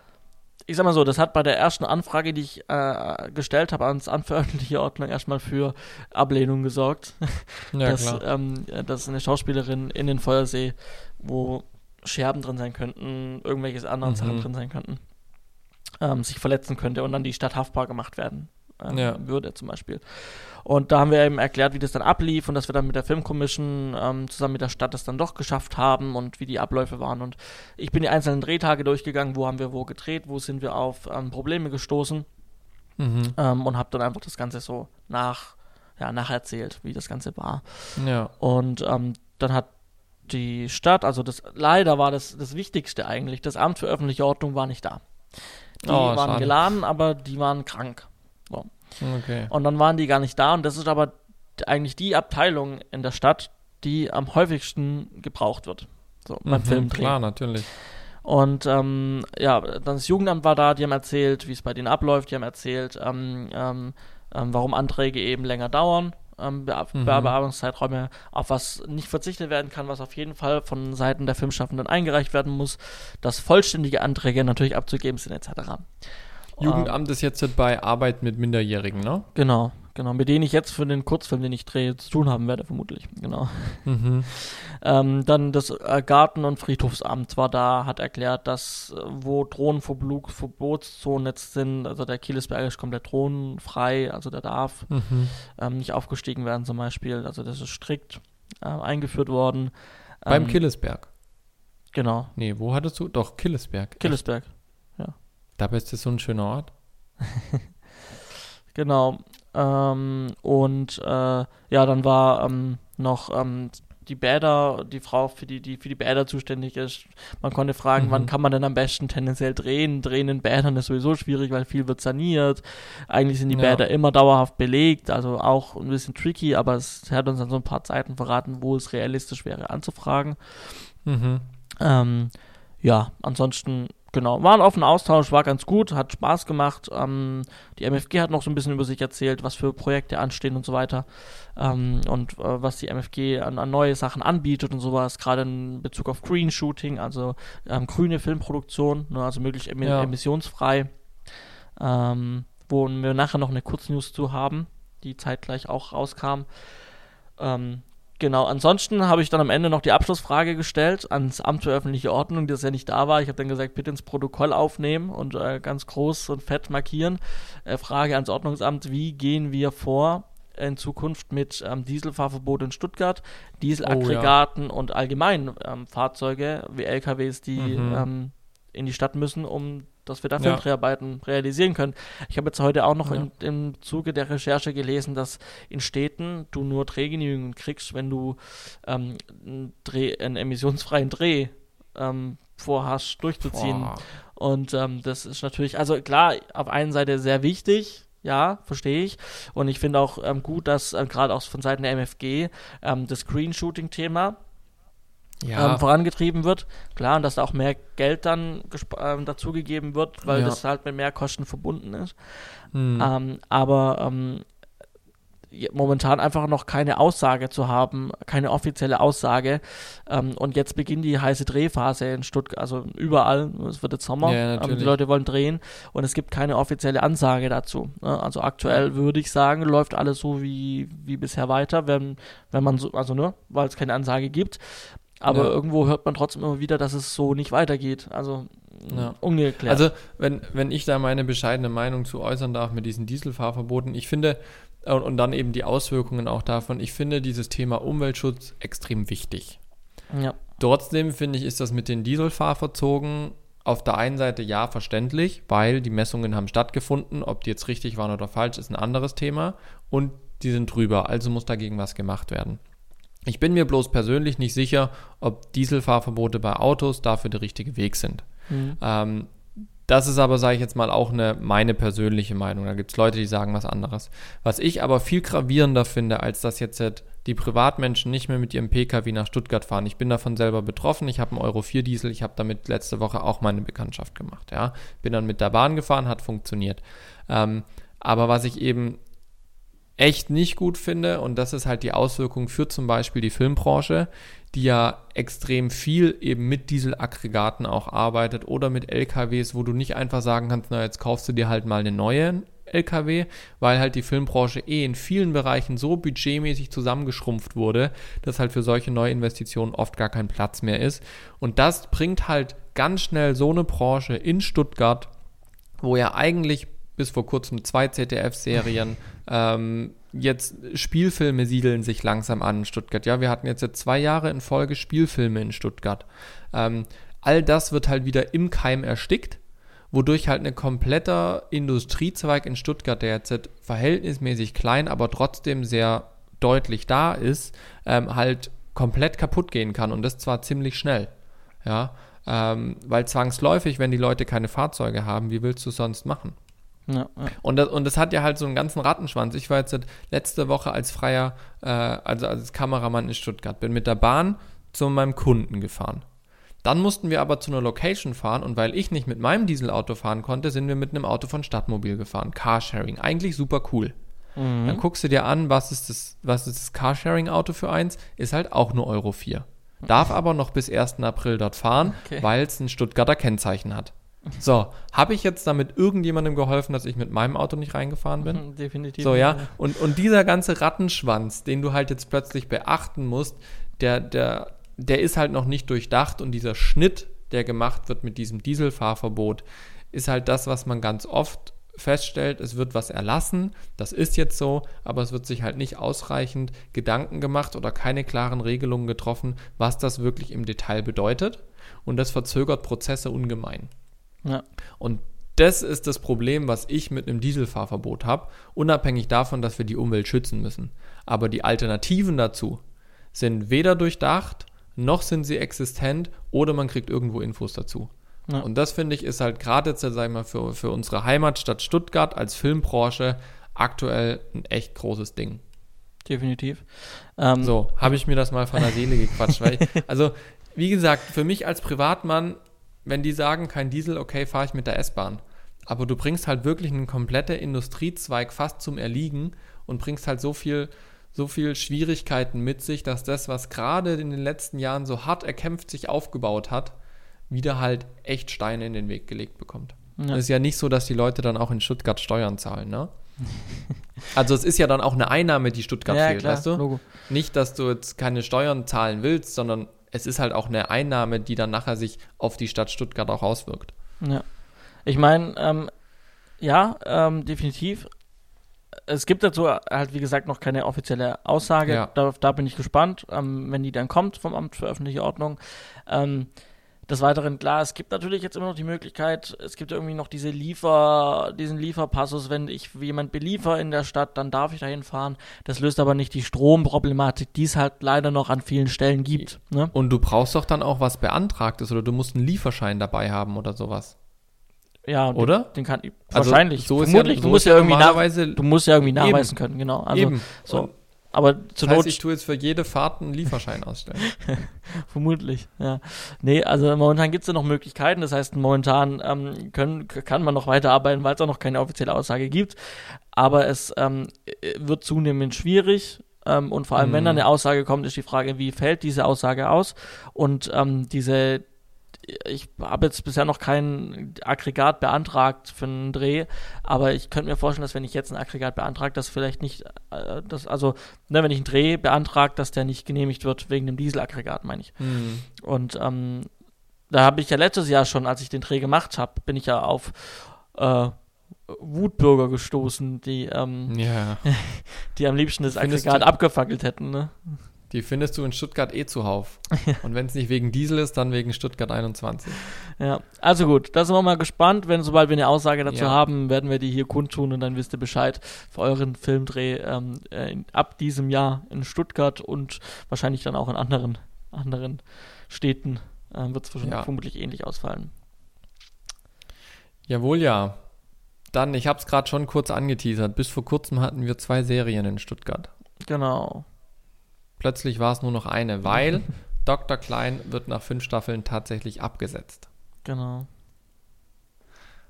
ich sag mal so, das hat bei der ersten Anfrage, die ich äh, gestellt habe ans anveröffentlichte Ordnung, erstmal für Ablehnung gesorgt. (laughs) Ja, dass, ähm, dass eine Schauspielerin in den Feuersee, wo Scherben drin sein könnten, irgendwelche anderen mhm. Sachen drin sein könnten ähm, sich verletzen könnte und dann die Stadt haftbar gemacht werden ähm, ja. würde zum Beispiel. Und da haben wir eben erklärt, wie das dann ablief und dass wir dann mit der Filmkommission ähm, zusammen mit der Stadt das dann doch geschafft haben und wie die Abläufe waren. Und ich bin die einzelnen Drehtage durchgegangen, wo haben wir wo gedreht, wo sind wir auf ähm, Probleme gestoßen mhm. ähm, und habe dann einfach das Ganze so nach, ja, nacherzählt, wie das Ganze war. Ja. Und ähm, dann hat die Stadt, also das leider war das das Wichtigste eigentlich, das Amt für öffentliche Ordnung war nicht da. Die oh, waren schade. geladen, aber die waren krank. So. Okay. Und dann waren die gar nicht da und das ist aber eigentlich die Abteilung in der Stadt, die am häufigsten gebraucht wird. So, beim mhm, Filmdrehen. Klar, natürlich. Und ähm, ja, dann das Jugendamt war da, die haben erzählt, wie es bei denen abläuft, die haben erzählt, ähm, ähm, ähm warum Anträge eben länger dauern ähm, Be mhm. Bearbeitungszeiträume, auf was nicht verzichtet werden kann, was auf jeden Fall von Seiten der Filmschaffenden eingereicht werden muss, dass vollständige Anträge natürlich abzugeben sind, etc. Jugendamt ähm, ist jetzt bei Arbeit mit Minderjährigen, ne? Genau, Genau, mit denen ich jetzt für den Kurzfilm, den ich drehe, zu tun haben werde, vermutlich. Genau. Mhm. (laughs) ähm, dann das äh, Garten- und Friedhofsamt war da, hat erklärt, dass äh, wo Drohnenverbotszonen jetzt sind, also der Kielesberg ist komplett drohnenfrei, also der darf mhm. ähm, nicht aufgestiegen werden zum Beispiel. Also das ist strikt äh, eingeführt worden. Beim ähm, Killesberg? Genau. Nee, wo hattest du? Doch, Killesberg. Killesberg, ja. Dabei ist das so ein schöner Ort. (laughs) genau. Ähm, und äh, ja, dann war ähm, noch ähm, die Bäder, die Frau, für die, die für die Bäder zuständig ist. Man konnte fragen, mhm. wann kann man denn am besten tendenziell drehen? Drehen in Bädern ist sowieso schwierig, weil viel wird saniert. Eigentlich sind die ja. Bäder immer dauerhaft belegt, also auch ein bisschen tricky, aber es hat uns dann so ein paar Zeiten verraten, wo es realistisch wäre anzufragen. Mhm. Ähm, ja, ansonsten genau, war ein offener Austausch, war ganz gut, hat Spaß gemacht. Ähm, die MFG hat noch so ein bisschen über sich erzählt, was für Projekte anstehen und so weiter. Ähm, und äh, was die MFG an, an, neue Sachen anbietet und sowas, gerade in Bezug auf Green Shooting, also ähm, grüne Filmproduktion, ne, also möglichst em ja. emissionsfrei. Ähm, wo wir nachher noch eine Kurznews zu haben, die zeitgleich auch rauskam. Ähm, Genau, ansonsten habe ich dann am Ende noch die Abschlussfrage gestellt ans Amt für öffentliche Ordnung, das ja nicht da war. Ich habe dann gesagt, bitte ins Protokoll aufnehmen und äh, ganz groß und fett markieren. Äh, Frage ans Ordnungsamt, wie gehen wir vor in Zukunft mit ähm, Dieselfahrverbot in Stuttgart, Dieselaggregaten oh, ja. und allgemein ähm, Fahrzeuge wie LKWs, die mhm. ähm, in die Stadt müssen, um dass wir da Filmdreharbeiten ja. realisieren können. Ich habe jetzt heute auch noch ja. in, im Zuge der Recherche gelesen, dass in Städten du nur Drehgenehmigungen kriegst, wenn du ähm, einen, Dreh, einen emissionsfreien Dreh ähm, vorhast, durchzuziehen. Boah. Und ähm, das ist natürlich, also klar, auf einen Seite sehr wichtig, ja, verstehe ich. Und ich finde auch ähm, gut, dass äh, gerade auch von Seiten der MFG ähm, das Screenshooting-Thema ja. ähm, vorangetrieben wird. Klar, und dass da auch mehr Geld dann ähm, dazugegeben wird, weil ja. das halt mit mehr Kosten verbunden ist. Hm. Ähm, aber ähm, momentan einfach noch keine Aussage zu haben, keine offizielle Aussage. Ähm, und jetzt beginnt die heiße Drehphase in Stuttgart, also überall. Es wird jetzt Sommer, ja, ähm, die Leute wollen drehen und es gibt keine offizielle Ansage dazu. Ne? Also aktuell würde ich sagen, läuft alles so wie, wie bisher weiter, wenn, wenn man so, also ne, weil es keine Ansage gibt. Aber ja. irgendwo hört man trotzdem immer wieder, dass es so nicht weitergeht. Also ja. ungeklärt. Also wenn, wenn ich da meine bescheidene Meinung zu äußern darf mit diesen Dieselfahrverboten, ich finde, und, und dann eben die Auswirkungen auch davon. Ich finde dieses Thema Umweltschutz extrem wichtig. Ja. Trotzdem finde ich, ist das mit den Dieselfahrverzogen auf der einen Seite ja verständlich, weil die Messungen haben stattgefunden. Ob die jetzt richtig waren oder falsch, ist ein anderes Thema. Und die sind drüber, also muss dagegen was gemacht werden. Ich bin mir bloß persönlich nicht sicher, ob Dieselfahrverbote bei Autos dafür der richtige Weg sind. Mhm. Ähm, das ist aber, sage ich jetzt mal, auch eine meine persönliche Meinung. Da gibt es Leute, die sagen was anderes. Was ich aber viel gravierender finde, als dass jetzt die Privatmenschen nicht mehr mit ihrem Pkw nach Stuttgart fahren. Ich bin davon selber betroffen. Ich habe einen Euro 4 Diesel. Ich habe damit letzte Woche auch meine Bekanntschaft gemacht. Ja, bin dann mit der Bahn gefahren, hat funktioniert. Ähm, aber was ich eben echt nicht gut finde, und das ist halt die Auswirkung für zum Beispiel die Filmbranche, die ja extrem viel eben mit Dieselaggregaten auch arbeitet oder mit LKWs, wo du nicht einfach sagen kannst, na jetzt kaufst du dir halt mal einen neuen LKW, weil halt die Filmbranche eh in vielen Bereichen so budgetmäßig zusammengeschrumpft wurde, dass halt für solche Neuinvestitionen oft gar kein Platz mehr ist. Und das bringt halt ganz schnell so eine Branche in Stuttgart, wo ja eigentlich bis vor kurzem zwei ZDF-Serien. Ähm, jetzt Spielfilme siedeln sich langsam an in Stuttgart. Ja, wir hatten jetzt, jetzt zwei Jahre in Folge Spielfilme in Stuttgart. Ähm, all das wird halt wieder im Keim erstickt, wodurch halt ein kompletter Industriezweig in Stuttgart, der jetzt verhältnismäßig klein, aber trotzdem sehr deutlich da ist, ähm, halt komplett kaputt gehen kann und das zwar ziemlich schnell. Ja, ähm, weil zwangsläufig, wenn die Leute keine Fahrzeuge haben, wie willst du sonst machen? Ja, ja. Und, das, und das hat ja halt so einen ganzen Rattenschwanz. Ich war jetzt letzte Woche als freier, äh, also als Kameramann in Stuttgart, bin mit der Bahn zu meinem Kunden gefahren. Dann mussten wir aber zu einer Location fahren und weil ich nicht mit meinem Dieselauto fahren konnte, sind wir mit einem Auto von Stadtmobil gefahren. Carsharing. Eigentlich super cool. Mhm. Dann guckst du dir an, was ist das, was ist das Carsharing-Auto für eins? Ist halt auch nur Euro 4. Darf aber noch bis 1. April dort fahren, okay. weil es ein Stuttgarter Kennzeichen hat. So, habe ich jetzt damit irgendjemandem geholfen, dass ich mit meinem Auto nicht reingefahren bin? (laughs) Definitiv. So, ja. Und, und dieser ganze Rattenschwanz, den du halt jetzt plötzlich beachten musst, der, der, der ist halt noch nicht durchdacht und dieser Schnitt, der gemacht wird mit diesem Dieselfahrverbot, ist halt das, was man ganz oft feststellt, es wird was erlassen, das ist jetzt so, aber es wird sich halt nicht ausreichend Gedanken gemacht oder keine klaren Regelungen getroffen, was das wirklich im Detail bedeutet. Und das verzögert Prozesse ungemein. Ja. Und das ist das Problem, was ich mit einem Dieselfahrverbot habe, unabhängig davon, dass wir die Umwelt schützen müssen. Aber die Alternativen dazu sind weder durchdacht, noch sind sie existent oder man kriegt irgendwo Infos dazu. Ja. Und das finde ich ist halt gerade jetzt, sag ich mal, für, für unsere Heimatstadt Stuttgart als Filmbranche aktuell ein echt großes Ding. Definitiv. Ähm, so, habe ich mir das mal von der Seele gequatscht. weil ich, (laughs) also, wie gesagt, für mich als Privatmann wenn die sagen, kein Diesel, okay, fahre ich mit der S-Bahn. Aber du bringst halt wirklich einen kompletten Industriezweig fast zum Erliegen und bringst halt so viel, so viel Schwierigkeiten mit sich, dass das, was gerade in den letzten Jahren so hart erkämpft sich aufgebaut hat, wieder halt echt Steine in den Weg gelegt bekommt. Ja. Es ist ja nicht so, dass die Leute dann auch in Stuttgart Steuern zahlen, ne? also es ist ja dann auch eine Einnahme, die Stuttgart ja, fehlt, klar, weißt du? Logo. Nicht, dass du jetzt keine Steuern zahlen willst, sondern es ist halt auch eine Einnahme, die dann nachher sich auf die Stadt Stuttgart auch auswirkt. Ja. Ich meine, ähm, ja, ähm, definitiv. Es gibt dazu halt, wie gesagt, noch keine offizielle Aussage. Ja. Da, da, bin ich gespannt, ähm, wenn die dann kommt vom Amt für öffentliche Ordnung. Des Weiteren, klar, es gibt natürlich jetzt immer noch die Möglichkeit, es gibt irgendwie noch diese Liefer, diesen Lieferpassus, wenn ich jemand beliefer in der Stadt, dann darf ich dahin fahren. Das löst aber nicht die Stromproblematik, die es halt leider noch an vielen Stellen gibt. Ne? Und du brauchst doch dann auch was beantragtes oder du musst einen Lieferschein dabei haben oder sowas. Ja, oder? Den, den kann also wahrscheinlich. So Vermutlich, ja, so du musst ja irgendwie nach, du musst ja irgendwie nachweisen eben, können, genau. Also, eben. So. Aber zur das heißt, Not. Ich tue jetzt für jede Fahrt einen Lieferschein ausstellen. (laughs) Vermutlich, ja. Nee, also momentan gibt es ja noch Möglichkeiten. Das heißt, momentan ähm, können, kann man noch weiterarbeiten, weil es auch noch keine offizielle Aussage gibt. Aber es ähm, wird zunehmend schwierig. Ähm, und vor allem, mhm. wenn dann eine Aussage kommt, ist die Frage, wie fällt diese Aussage aus? Und ähm, diese ich habe jetzt bisher noch kein Aggregat beantragt für einen Dreh, aber ich könnte mir vorstellen, dass wenn ich jetzt ein Aggregat beantrage, dass vielleicht nicht, äh, das, also, ne, wenn ich einen Dreh beantrage, dass der nicht genehmigt wird wegen dem Dieselaggregat, meine ich. Mhm. Und ähm, da habe ich ja letztes Jahr schon, als ich den Dreh gemacht habe, bin ich ja auf äh, Wutbürger gestoßen, die, ähm, ja. (laughs) die am liebsten das Aggregat abgefackelt hätten. Ne? Die findest du in Stuttgart eh zuhauf. (laughs) Und wenn es nicht wegen Diesel ist, dann wegen Stuttgart 21. Ja, also gut, da sind wir mal gespannt. Wenn, sobald wir eine Aussage dazu ja. haben, werden wir die hier kundtun und dann wisst ihr Bescheid für euren Filmdreh ähm, äh, ab diesem Jahr in Stuttgart und wahrscheinlich dann auch in anderen, anderen Städten äh, wird es ja. vermutlich ähnlich ausfallen. Jawohl, ja. Dann, ich habe es gerade schon kurz angeteasert. Bis vor kurzem hatten wir zwei Serien in Stuttgart. Genau. Plötzlich war es nur noch eine, weil (laughs) Dr. Klein wird nach fünf Staffeln tatsächlich abgesetzt. Genau.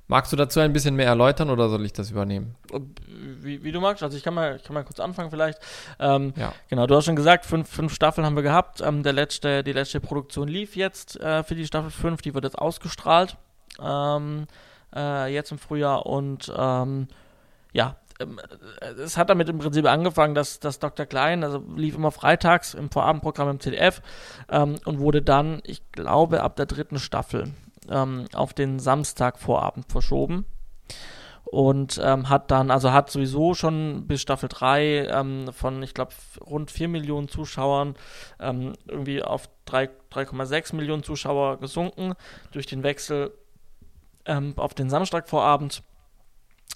Magst du dazu ein bisschen mehr erläutern oder soll ich das übernehmen? Wie, wie du magst. Also ich kann mal, ich kann mal kurz anfangen vielleicht. Ähm, ja. Genau, du hast schon gesagt, fünf, fünf Staffeln haben wir gehabt. Ähm, der letzte, die letzte Produktion lief jetzt äh, für die Staffel 5, die wird jetzt ausgestrahlt. Ähm, äh, jetzt im Frühjahr und ähm, ja, ähm, es hat damit im Prinzip angefangen, dass, dass Dr. Klein, also lief immer freitags im Vorabendprogramm im ZDF ähm, und wurde dann, ich glaube, ab der dritten Staffel ähm, auf den Samstagvorabend verschoben. Und ähm, hat dann, also hat sowieso schon bis Staffel 3 ähm, von, ich glaube, rund 4 Millionen Zuschauern ähm, irgendwie auf 3,6 Millionen Zuschauer gesunken durch den Wechsel auf den Samstagvorabend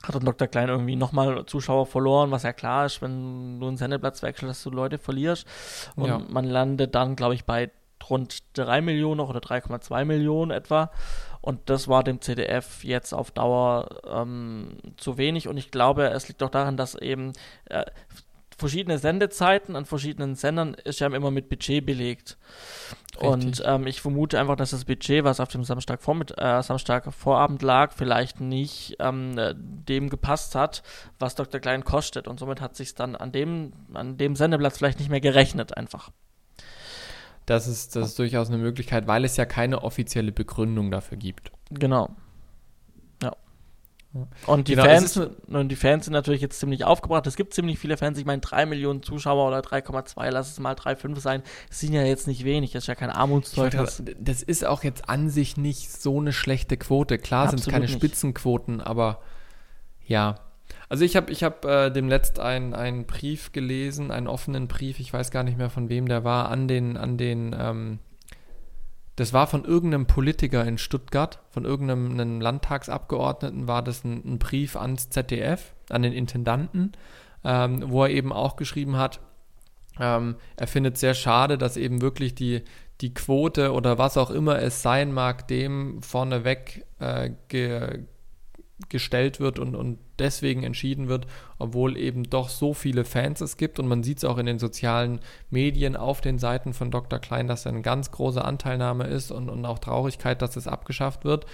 hat dann Dr. Klein irgendwie nochmal Zuschauer verloren, was ja klar ist, wenn du einen Sendeplatz wechselst, dass du Leute verlierst. Und ja. man landet dann, glaube ich, bei rund 3 Millionen noch oder 3,2 Millionen etwa. Und das war dem CDF jetzt auf Dauer ähm, zu wenig. Und ich glaube, es liegt auch daran, dass eben äh, verschiedene Sendezeiten an verschiedenen Sendern ist ja immer mit Budget belegt. Richtig. Und ähm, ich vermute einfach, dass das Budget, was auf dem Samstag, äh, Samstag Vorabend lag, vielleicht nicht ähm, dem gepasst hat, was Dr. Klein kostet. Und somit hat sich dann an dem, an dem Sendeplatz vielleicht nicht mehr gerechnet einfach. Das ist, das ist durchaus eine Möglichkeit, weil es ja keine offizielle Begründung dafür gibt. Genau. Und die, genau, Fans, und die Fans sind natürlich jetzt ziemlich aufgebracht. Es gibt ziemlich viele Fans. Ich meine, 3 Millionen Zuschauer oder 3,2, lass es mal 3,5 sein. Das sind ja jetzt nicht wenig. Das ist ja kein Armutszeugnis. Das ist auch jetzt an sich nicht so eine schlechte Quote. Klar sind es keine nicht. Spitzenquoten, aber ja. Also ich habe ich hab, äh, demnächst einen Brief gelesen, einen offenen Brief, ich weiß gar nicht mehr von wem der war, an den, an den ähm, das war von irgendeinem Politiker in Stuttgart, von irgendeinem Landtagsabgeordneten, war das ein, ein, Brief ans ZDF, an den Intendanten, ähm, wo er eben auch geschrieben hat, ähm, er findet sehr schade, dass eben wirklich die, die Quote oder was auch immer es sein mag, dem vorneweg äh, ge, gestellt wird und, und deswegen entschieden wird, obwohl eben doch so viele Fans es gibt. Und man sieht es auch in den sozialen Medien auf den Seiten von Dr. Klein, dass da eine ganz große Anteilnahme ist und, und auch Traurigkeit, dass es abgeschafft wird,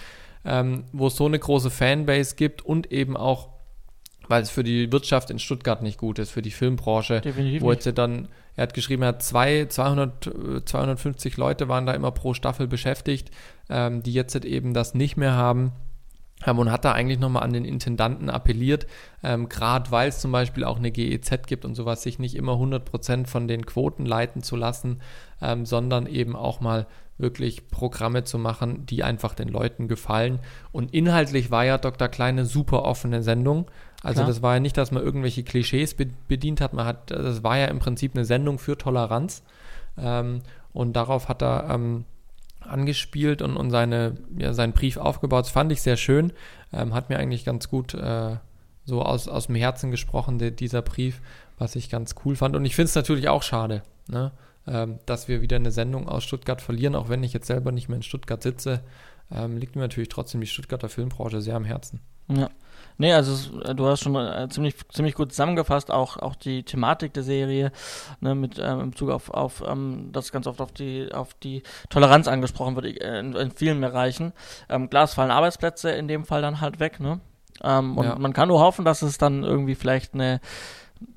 ähm, wo es so eine große Fanbase gibt und eben auch, weil es für die Wirtschaft in Stuttgart nicht gut ist, für die Filmbranche, Definitiv wo jetzt dann, er hat geschrieben, er hat zwei, 200, 250 Leute waren da immer pro Staffel beschäftigt, ähm, die jetzt eben das nicht mehr haben und hat da eigentlich nochmal an den Intendanten appelliert, ähm, gerade weil es zum Beispiel auch eine GEZ gibt und sowas, sich nicht immer 100% von den Quoten leiten zu lassen, ähm, sondern eben auch mal wirklich Programme zu machen, die einfach den Leuten gefallen. Und inhaltlich war ja Dr. Kleine super offene Sendung. Also Klar. das war ja nicht, dass man irgendwelche Klischees be bedient hat, man hat, das war ja im Prinzip eine Sendung für Toleranz. Ähm, und darauf hat er ähm, angespielt und, und seine, ja, seinen Brief aufgebaut. Das fand ich sehr schön. Ähm, hat mir eigentlich ganz gut äh, so aus, aus dem Herzen gesprochen, de, dieser Brief, was ich ganz cool fand. Und ich finde es natürlich auch schade, ne? ähm, dass wir wieder eine Sendung aus Stuttgart verlieren, auch wenn ich jetzt selber nicht mehr in Stuttgart sitze. Ähm, liegt mir natürlich trotzdem die Stuttgarter Filmbranche sehr am Herzen. Ja. Nee, also äh, du hast schon äh, ziemlich, ziemlich gut zusammengefasst, auch, auch die Thematik der Serie, ne, mit ähm, im Bezug auf, auf ähm, das ganz oft auf die, auf die Toleranz angesprochen wird äh, in, in vielen Bereichen. Ähm, Glas fallen Arbeitsplätze in dem Fall dann halt weg, ne? Ähm, und ja. man kann nur hoffen, dass es dann irgendwie vielleicht eine,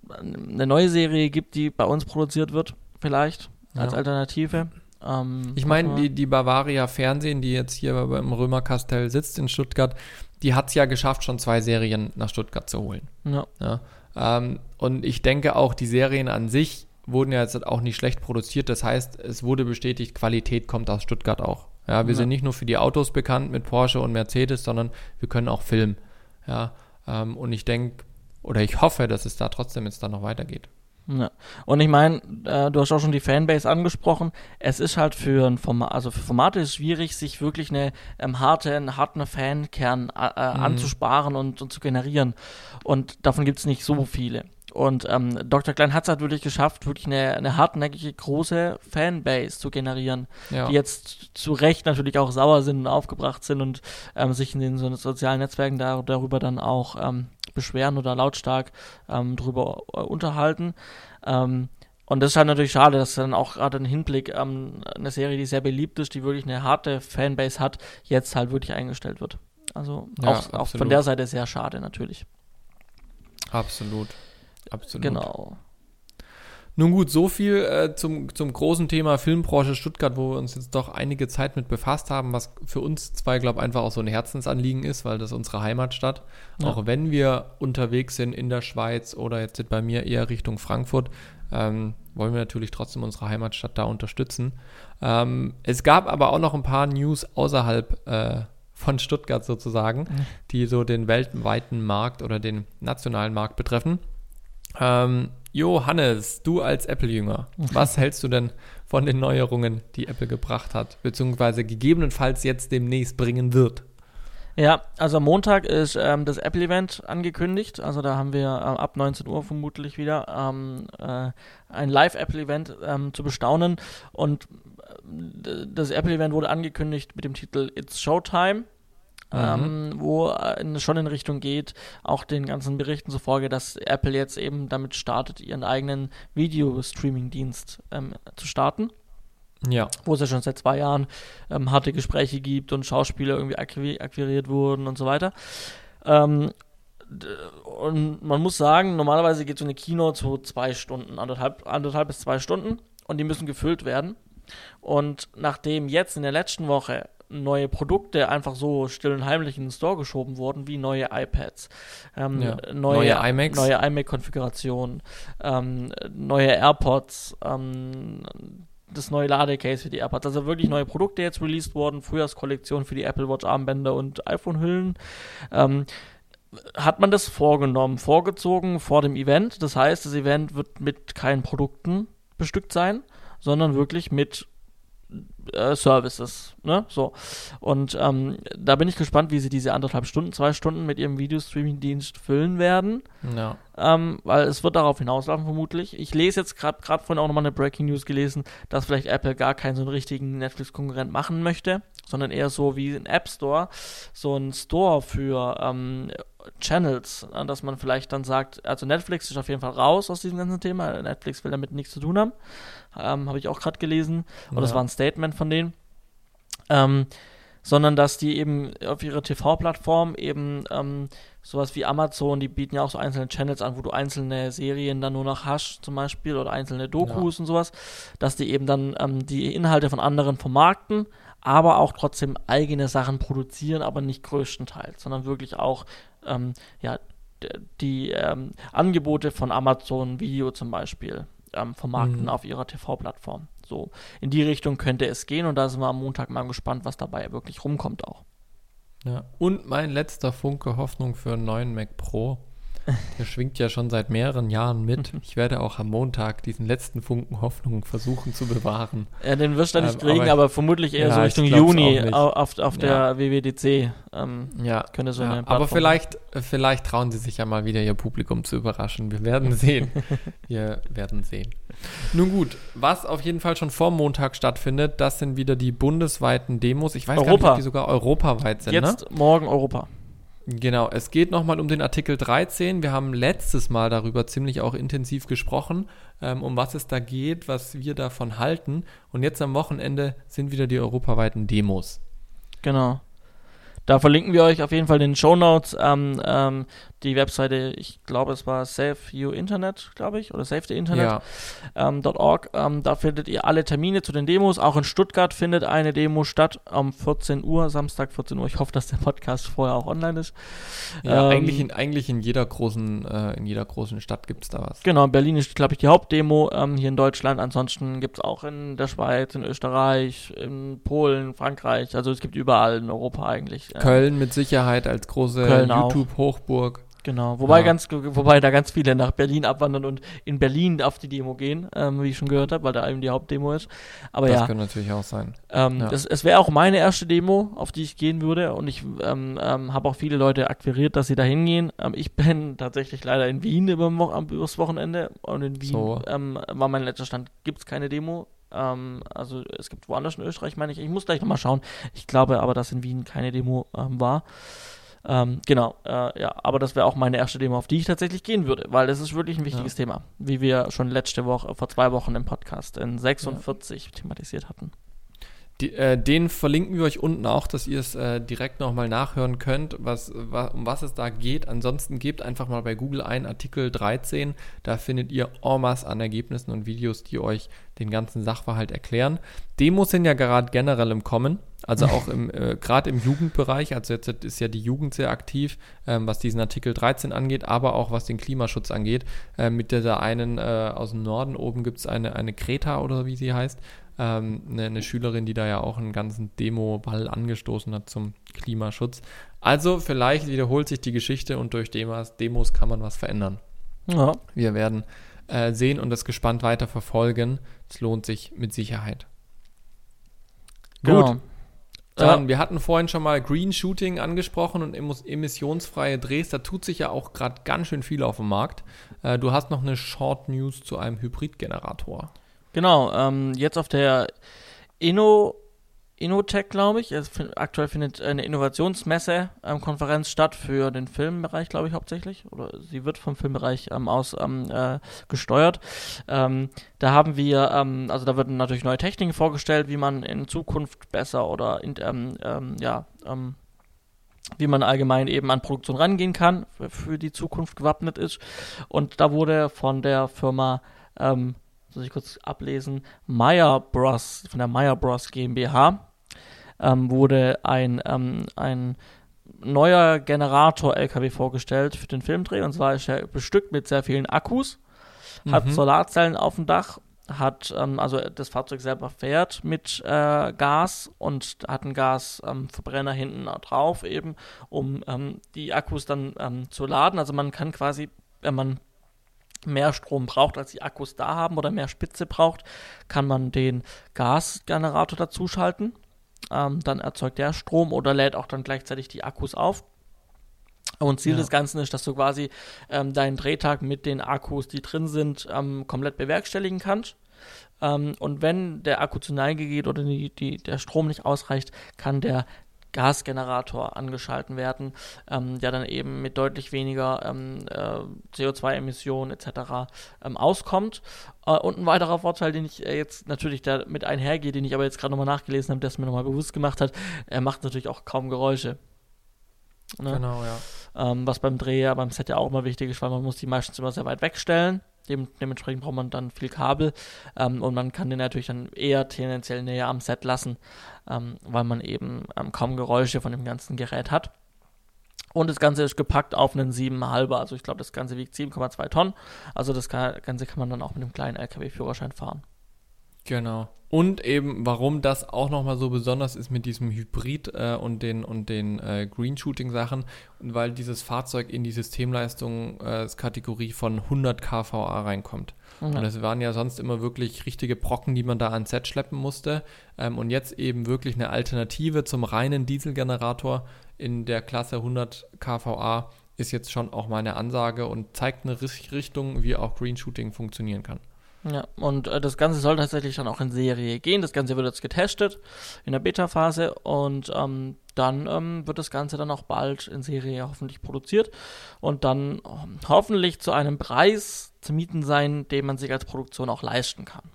eine neue Serie gibt, die bei uns produziert wird, vielleicht, als ja. Alternative. Ähm, ich meine, die, die Bavaria Fernsehen, die jetzt hier beim Römerkastell sitzt in Stuttgart, die hat es ja geschafft, schon zwei Serien nach Stuttgart zu holen. Ja. ja ähm, und ich denke auch, die Serien an sich wurden ja jetzt auch nicht schlecht produziert. Das heißt, es wurde bestätigt, Qualität kommt aus Stuttgart auch. Ja, wir ja. sind nicht nur für die Autos bekannt mit Porsche und Mercedes, sondern wir können auch filmen. Ja, ähm, und ich denke, oder ich hoffe, dass es da trotzdem jetzt dann noch weitergeht. Ja. Und ich meine, äh, du hast auch schon die Fanbase angesprochen. Es ist halt für ein Format, also für Formate ist es schwierig, sich wirklich eine ähm, harte, einen harten Fankern äh, äh, mhm. anzusparen und, und, zu generieren. Und davon gibt es nicht so viele. Und ähm, Dr. Klein hat es halt wirklich geschafft, wirklich eine, eine hartnäckige, große Fanbase zu generieren, ja. die jetzt zu Recht natürlich auch sauer sind und aufgebracht sind und ähm, sich in den so sozialen Netzwerken da, darüber dann auch ähm, beschweren oder lautstark ähm, darüber äh, unterhalten. Ähm, und das ist halt natürlich schade, dass dann auch gerade im Hinblick ähm, eine Serie, die sehr beliebt ist, die wirklich eine harte Fanbase hat, jetzt halt wirklich eingestellt wird. Also ja, auch, auch von der Seite sehr schade natürlich. Absolut. Absolut. Genau. Nun gut, so viel äh, zum, zum großen Thema Filmbranche Stuttgart, wo wir uns jetzt doch einige Zeit mit befasst haben, was für uns zwei, glaube ich, einfach auch so ein Herzensanliegen ist, weil das unsere Heimatstadt. Ja. Auch wenn wir unterwegs sind in der Schweiz oder jetzt bei mir eher Richtung Frankfurt, ähm, wollen wir natürlich trotzdem unsere Heimatstadt da unterstützen. Ähm, es gab aber auch noch ein paar News außerhalb äh, von Stuttgart sozusagen, mhm. die so den weltweiten Markt oder den nationalen Markt betreffen. Ähm, Johannes, du als Apple-Jünger, was hältst du denn von den Neuerungen, die Apple gebracht hat, beziehungsweise gegebenenfalls jetzt demnächst bringen wird? Ja, also am Montag ist ähm, das Apple-Event angekündigt. Also da haben wir äh, ab 19 Uhr vermutlich wieder ähm, äh, ein Live-Apple-Event ähm, zu bestaunen. Und äh, das Apple-Event wurde angekündigt mit dem Titel It's Showtime. Mhm. Ähm, wo in, schon in Richtung geht, auch den ganzen Berichten zufolge, dass Apple jetzt eben damit startet, ihren eigenen Video-Streaming-Dienst ähm, zu starten. Ja. Wo es ja schon seit zwei Jahren ähm, harte Gespräche gibt und Schauspieler irgendwie akquiriert wurden und so weiter. Ähm, und man muss sagen, normalerweise geht so eine Keynote so zwei Stunden, anderthalb, anderthalb bis zwei Stunden und die müssen gefüllt werden. Und nachdem jetzt in der letzten Woche neue Produkte einfach so still und heimlich in den Store geschoben wurden, wie neue iPads, ähm, ja. neue, neue iMacs, neue iMac-Konfigurationen, ähm, neue AirPods, ähm, das neue Ladecase für die AirPods. Also wirklich neue Produkte jetzt released worden, Frühjahrskollektion für die Apple Watch Armbänder und iPhone-Hüllen. Ähm, hat man das vorgenommen, vorgezogen vor dem Event. Das heißt, das Event wird mit keinen Produkten bestückt sein, sondern wirklich mit äh, Services, ne? So. Und ähm, da bin ich gespannt, wie sie diese anderthalb Stunden, zwei Stunden mit ihrem Videostreaming-Dienst füllen werden. Ja. Ähm, weil es wird darauf hinauslaufen, vermutlich. Ich lese jetzt gerade gerade vorhin auch nochmal eine Breaking News gelesen, dass vielleicht Apple gar keinen so einen richtigen Netflix-Konkurrent machen möchte, sondern eher so wie ein App Store, so ein Store für ähm, Channels, äh, dass man vielleicht dann sagt, also Netflix ist auf jeden Fall raus aus diesem ganzen Thema. Netflix will damit nichts zu tun haben. Ähm, Habe ich auch gerade gelesen. Und ja. das war ein Statement von denen. Ähm, sondern dass die eben auf ihrer TV-Plattform eben ähm, sowas wie Amazon, die bieten ja auch so einzelne Channels an, wo du einzelne Serien dann nur noch hast, zum Beispiel, oder einzelne Dokus ja. und sowas, dass die eben dann ähm, die Inhalte von anderen vermarkten, aber auch trotzdem eigene Sachen produzieren, aber nicht größtenteils, sondern wirklich auch ähm, ja, die ähm, Angebote von Amazon Video zum Beispiel ähm, vermarkten mhm. auf ihrer TV-Plattform. So, in die Richtung könnte es gehen und da sind wir am Montag mal gespannt, was dabei wirklich rumkommt auch. Ja, und mein letzter Funke Hoffnung für einen neuen Mac Pro der schwingt ja schon seit mehreren Jahren mit. Ich werde auch am Montag diesen letzten Funken Hoffnung versuchen zu bewahren. Ja, den wirst du nicht ähm, kriegen, aber, aber, vermutlich eher ja, so Richtung Juni auf, auf der ja. WWDC. Ähm, ja, könnte so ja, aber vielleicht, vielleicht trauen sie sich ja mal wieder ihr Publikum zu überraschen. Wir werden (laughs) sehen. Wir werden sehen. Nun gut, was auf jeden Fall schon vor Montag stattfindet, das sind wieder die bundesweiten Demos. Ich weiß Europa. gar nicht, ob die sogar europaweit sind. Jetzt, ne? morgen Europa. Genau, es geht nochmal um den Artikel 13. Wir haben letztes Mal darüber ziemlich auch intensiv gesprochen, ähm, um was es da geht, was wir davon halten. Und jetzt am Wochenende sind wieder die europaweiten Demos. Genau. Da verlinken wir euch auf jeden Fall in den Show Notes ähm, ähm, die Webseite, ich glaube, es war Save You Internet, glaube ich, oder Save the Internet. Ja. Ähm, .org. Ähm, da findet ihr alle Termine zu den Demos. Auch in Stuttgart findet eine Demo statt um 14 Uhr, Samstag 14 Uhr. Ich hoffe, dass der Podcast vorher auch online ist. Ja, ähm, eigentlich, in, eigentlich in jeder großen, äh, in jeder großen Stadt gibt es da was. Genau, Berlin ist, glaube ich, die Hauptdemo ähm, hier in Deutschland. Ansonsten gibt es auch in der Schweiz, in Österreich, in Polen, Frankreich. Also es gibt überall in Europa eigentlich. Köln mit Sicherheit als große YouTube-Hochburg. Genau, wobei, ja. ganz, wobei da ganz viele nach Berlin abwandern und in Berlin auf die Demo gehen, ähm, wie ich schon gehört habe, weil da eben die Hauptdemo ist. Aber das ja. Das könnte natürlich auch sein. Ähm, ja. das, es wäre auch meine erste Demo, auf die ich gehen würde und ich ähm, ähm habe auch viele Leute akquiriert, dass sie da hingehen. Ähm, ich bin (laughs) tatsächlich leider in Wien über, übers Wochenende und in Wien so. Ähm, war mein letzter Stand, gibt es keine Demo. also es gibt woanders in Österreich, meine ich. Ich muss gleich nochmal schauen. Ich glaube aber, dass in Wien keine Demo war. Ähm, genau, äh, ja, aber das wäre auch meine erste Demo, auf die ich tatsächlich gehen würde, weil das ist wirklich ein wichtiges ja. Thema, wie wir schon letzte Woche, vor zwei Wochen im Podcast in 46 ja. thematisiert hatten. Die, äh, den verlinken wir euch unten auch, dass ihr es äh, direkt nochmal nachhören könnt, was, wa, um was es da geht. Ansonsten gebt einfach mal bei Google ein Artikel 13. Da findet ihr en masse an Ergebnissen und Videos, die euch den ganzen Sachverhalt erklären. Demos sind ja gerade generell im Kommen, also (laughs) auch im, äh, gerade im Jugendbereich. Also jetzt ist ja die Jugend sehr aktiv, ähm, was diesen Artikel 13 angeht, aber auch was den Klimaschutz angeht. Äh, mit dieser einen äh, aus dem Norden oben gibt es eine, eine Kreta oder wie sie heißt ähm, eine, eine, Schülerin, die da ja auch einen ganzen Demo-Ball angestoßen hat zum Klimaschutz. Also vielleicht wiederholt sich die Geschichte und durch Demos, Demos kann man was verändern. Ja. Wir werden äh, sehen und das gespannt weiter verfolgen. Es lohnt sich mit Sicherheit. Genau. Dann, ja. wir hatten vorhin schon mal Green Shooting angesprochen und emissionsfreie Drehs. Da tut sich ja auch gerade ganz schön viel auf dem Markt. Äh, du hast noch eine Short News zu einem Hybridgenerator. Genau, ähm, jetzt auf der Inno, Innotech, glaube ich. Es, aktuell findet eine Innovationsmesse-Konferenz ähm, statt für den Filmbereich, glaube ich, hauptsächlich. Oder sie wird vom Filmbereich ähm, aus ähm, äh, gesteuert. Ähm, da haben wir, ähm, also da werden natürlich neue Techniken vorgestellt, wie man in Zukunft besser oder in, ähm, ja, wie man allgemein eben an Produktion rangehen kann, für, die Zukunft gewappnet ist. Und da wurde von der Firma muss ich kurz ablesen, Meyer Bros, von der Meyer Bros GmbH, ähm, wurde ein, ähm, ein neuer Generator-LKW vorgestellt für den Filmdreh. Und zwar ist er bestückt mit sehr vielen Akkus, mhm. hat Solarzellen auf dem Dach, hat, ähm, also das Fahrzeug selber fährt mit äh, Gas und hat einen Gasverbrenner hinten drauf eben, um ähm, die Akkus dann ähm, zu laden. Also man kann quasi, wenn man mehr Strom braucht, als die Akkus da haben oder mehr Spitze braucht, kann man den Gasgenerator dazuschalten. Ähm, dann erzeugt der Strom oder lädt auch dann gleichzeitig die Akkus auf. Und Ziel ja. des Ganzen ist, dass du quasi ähm, deinen Drehtag mit den Akkus, die drin sind, ähm, komplett bewerkstelligen kannst. Ähm, und wenn der Akku zu Neige geht oder die, die, der Strom nicht ausreicht, kann der Gasgenerator angeschalten werden, ähm, der dann eben mit deutlich weniger ähm, äh, CO2-Emissionen etc. Ähm, auskommt. Äh, und ein weiterer Vorteil, den ich äh, jetzt natürlich da mit einhergehe, den ich aber jetzt gerade nochmal nachgelesen habe, der es mir nochmal bewusst gemacht hat, er macht natürlich auch kaum Geräusche. Ne? Genau, ja. Ähm, was beim Dreh ja beim Set ja auch immer wichtig ist, weil man muss die meistens immer sehr weit wegstellen. Dem, dementsprechend braucht man dann viel Kabel ähm, und man kann den natürlich dann eher tendenziell näher am Set lassen, ähm, weil man eben ähm, kaum Geräusche von dem ganzen Gerät hat. Und das Ganze ist gepackt auf einen 7,5, also ich glaube, das Ganze wiegt 7,2 Tonnen. Also das Ganze kann man dann auch mit einem kleinen LKW-Führerschein fahren. Genau. Und eben, warum das auch nochmal so besonders ist mit diesem Hybrid äh, und den, und den äh, Green Shooting Sachen, weil dieses Fahrzeug in die Systemleistungskategorie äh, von 100 kVA reinkommt. Mhm. Und das waren ja sonst immer wirklich richtige Brocken, die man da ans Set schleppen musste. Ähm, und jetzt eben wirklich eine Alternative zum reinen Dieselgenerator in der Klasse 100 kVA ist jetzt schon auch mal eine Ansage und zeigt eine Richtung, wie auch Green Shooting funktionieren kann. Ja, und äh, das Ganze soll tatsächlich dann auch in Serie gehen. Das Ganze wird jetzt getestet in der Beta-Phase und ähm, dann ähm, wird das Ganze dann auch bald in Serie hoffentlich produziert und dann ähm, hoffentlich zu einem Preis zu mieten sein, den man sich als Produktion auch leisten kann.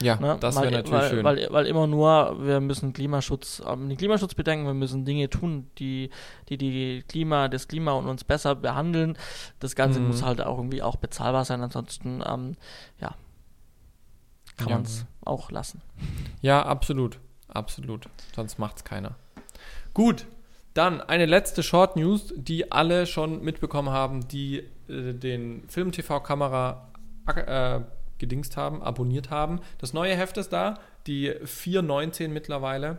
Ja, ne? das wäre natürlich weil, schön. Weil, weil immer nur, wir müssen Klimaschutz, ähm, den Klimaschutz bedenken, wir müssen Dinge tun, die die, die Klima, das Klima und uns besser behandeln. Das Ganze mhm. muss halt auch irgendwie auch bezahlbar sein, ansonsten, ähm, ja, kann ja. man es auch lassen. Ja, absolut. Absolut. Sonst macht es keiner. Gut, dann eine letzte Short News, die alle schon mitbekommen haben, die äh, den Film-TV-Kamera äh, gedingst haben, abonniert haben. Das neue Heft ist da, die 4.19 mittlerweile.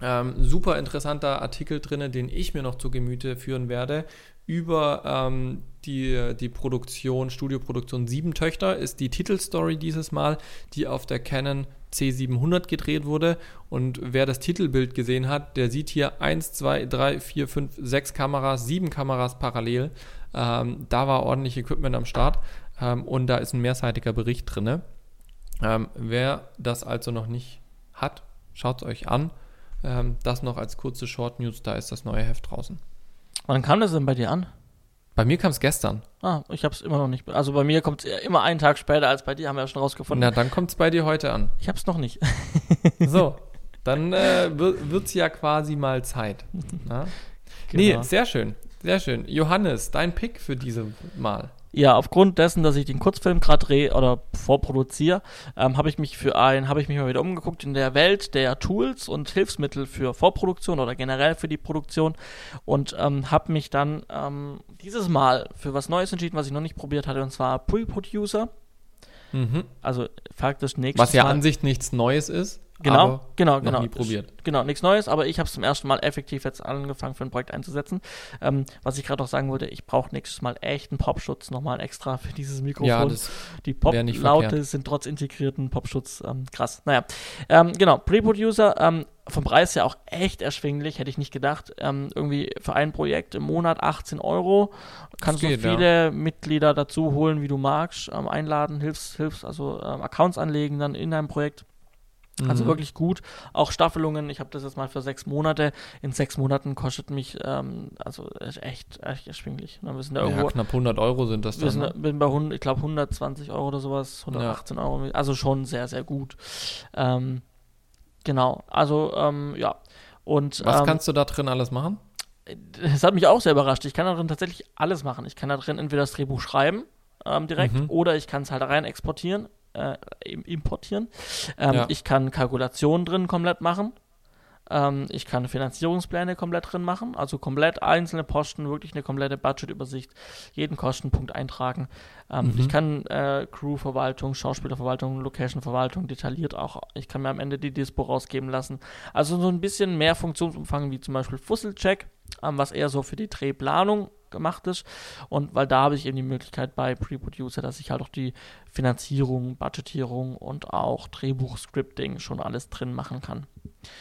Ähm, super interessanter Artikel drin, den ich mir noch zu Gemüte führen werde. Über ähm, die, die Produktion, Studioproduktion Sieben Töchter ist die Titelstory dieses Mal, die auf der Canon C700 gedreht wurde. Und wer das Titelbild gesehen hat, der sieht hier 1, 2, 3, 4, 5, 6 Kameras, 7 Kameras parallel. Ähm, da war ordentlich Equipment am Start ähm, und da ist ein mehrseitiger Bericht drin. Ähm, wer das also noch nicht hat, schaut es euch an. Ähm, das noch als kurze Short News, da ist das neue Heft draußen. Wann kam das denn bei dir an? Bei mir kam es gestern. Ah, ich habe es immer noch nicht. Also bei mir kommt es immer einen Tag später als bei dir, haben wir ja schon rausgefunden. Na, dann kommt es bei dir heute an. Ich habe es noch nicht. so, (laughs) dann äh, wird es ja quasi mal Zeit. (laughs) Na? Genau. Nee, sehr schön. Sehr schön. Johannes, dein Pick für diese Mal. Ja, aufgrund dessen, dass ich den Kurzfilm gerade drehe oder vorproduziere, ähm, habe ich mich für ein, habe ich mich mal wieder umgeguckt in der Welt der Tools und Hilfsmittel für Vorproduktion oder generell für die Produktion und ähm, habe mich dann ähm, dieses Mal für was Neues entschieden, was ich noch nicht probiert hatte, und zwar Pre-Producer. Mhm. Also faktisch nichts. Was ja Mal. an sich nichts Neues ist. Genau, genau, genau. nie probiert. Genau, nichts Neues, aber ich habe es zum ersten Mal effektiv jetzt angefangen für ein Projekt einzusetzen. Ähm, was ich gerade auch sagen wollte, ich brauche nächstes Mal echt einen Popschutz nochmal extra (laughs) für dieses Mikrofon. Ja, das Die Pop-Laute sind trotz integrierten Popschutz ähm, krass. Naja, ähm, genau, Pre-Producer, ähm, vom Preis ja auch echt erschwinglich, hätte ich nicht gedacht. Ähm, irgendwie für ein Projekt im Monat 18 Euro. Kannst du so viele ja. Mitglieder dazu holen, wie du magst, ähm, einladen, hilfst, hilfst, also ähm, Accounts anlegen dann in deinem Projekt. Also mhm. wirklich gut. Auch Staffelungen, ich habe das jetzt mal für sechs Monate. In sechs Monaten kostet mich, ähm, also echt, echt erschwinglich. Ne? Wir sind da irgendwo, ja, knapp 100 Euro sind das dann. Wir sind, ne? bin bei, 100, ich glaube, 120 Euro oder sowas, 118 ja. Euro. Also schon sehr, sehr gut. Ähm, genau, also ähm, ja. Und, Was ähm, kannst du da drin alles machen? (laughs) Es hat mich auch sehr überrascht. Ich kann da drin tatsächlich alles machen. Ich kann da drin entweder das Drehbuch schreiben, ähm, direkt, mhm. oder ich kann es halt rein exportieren äh, importieren. Ähm, ja. Ich kann Kalkulationen drin komplett machen. Ähm, ich kann Finanzierungspläne komplett drin machen, also komplett einzelne Posten, wirklich eine komplette Budgetübersicht, jeden Kostenpunkt eintragen. Ähm, mhm. Ich kann äh, Crewverwaltung, Schauspielerverwaltung, Locationverwaltung detailliert auch. Ich kann mir am Ende die Dispo rausgeben lassen. Also so ein bisschen mehr Funktionsumfang wie zum Beispiel Fusselcheck, ähm, was eher so für die Drehplanung gemacht ist. Und weil da habe ich eben die Möglichkeit bei Pre-Producer, dass ich halt auch die Finanzierung, Budgetierung und auch Drehbuch-Scripting schon alles drin machen kann.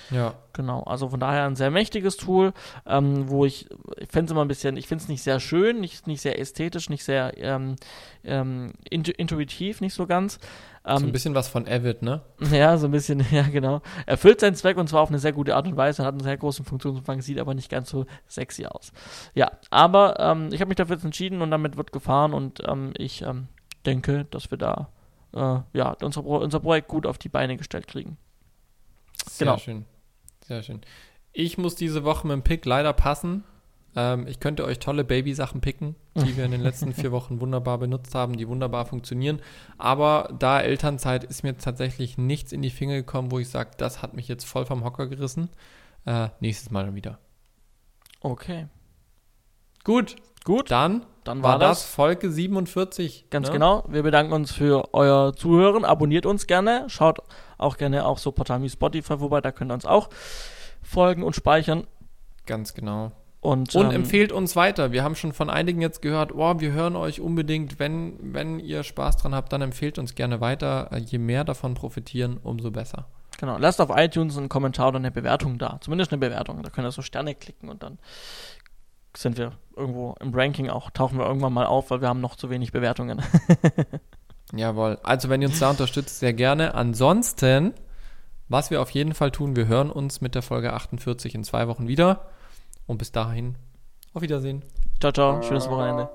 Ja. Genau, also von daher ein sehr mächtiges Tool, ähm, wo ich, ich finde es immer ein bisschen, ich finde es nicht sehr schön, nicht, nicht sehr ästhetisch, nicht sehr ähm, ähm, intuitiv, nicht so ganz. Ähm, so ein bisschen was von Avid, ne? (laughs) Ja, so ein bisschen, (laughs) ja, genau. Erfüllt seinen Zweck und zwar auf eine sehr gute Art und Weise, hat einen sehr großen Funktionsumfang, sieht aber nicht ganz so sexy aus. Ja, aber ähm, ich habe mich dafür jetzt entschieden und damit wird gefahren und ähm, ich ähm, denke, dass wir da äh, ja, unser, unser Projekt gut auf die Beine gestellt kriegen. Sehr genau. schön. Sehr schön. Ich muss diese Woche mit dem Pick leider passen. Ähm, ich könnte euch tolle Baby-Sachen picken, die wir in den letzten vier (laughs) Wochen wunderbar benutzt haben, die wunderbar funktionieren. Aber da Elternzeit ist mir tatsächlich nichts in die Finger gekommen, wo ich sage, das hat mich jetzt voll vom Hocker gerissen. Äh, nächstes Mal wieder. Okay. Gut. Gut. Dann, dann war, war das, das Folge 47. Ganz ne? genau. Wir bedanken uns für euer Zuhören. Abonniert uns gerne. Schaut auch gerne auf so Portal wie Spotify vorbei. Da könnt ihr uns auch folgen und speichern. Ganz genau. Und, und ähm, empfehlt uns weiter. Wir haben schon von einigen jetzt gehört, oh, wir hören euch unbedingt. Wenn, wenn ihr Spaß dran habt, dann empfehlt uns gerne weiter. Je mehr davon profitieren, umso besser. Genau. Lasst auf iTunes einen Kommentar oder eine Bewertung da. Zumindest eine Bewertung. Da könnt ihr so Sterne klicken und dann sind wir irgendwo im Ranking auch, tauchen wir irgendwann mal auf, weil wir haben noch zu wenig Bewertungen. (laughs) Jawohl. Also wenn ihr uns da unterstützt, sehr gerne. Ansonsten, was wir auf jeden Fall tun, wir hören uns mit der Folge 48 in zwei Wochen wieder. Und bis dahin, auf Wiedersehen. Ciao, ciao. Schönes Wochenende.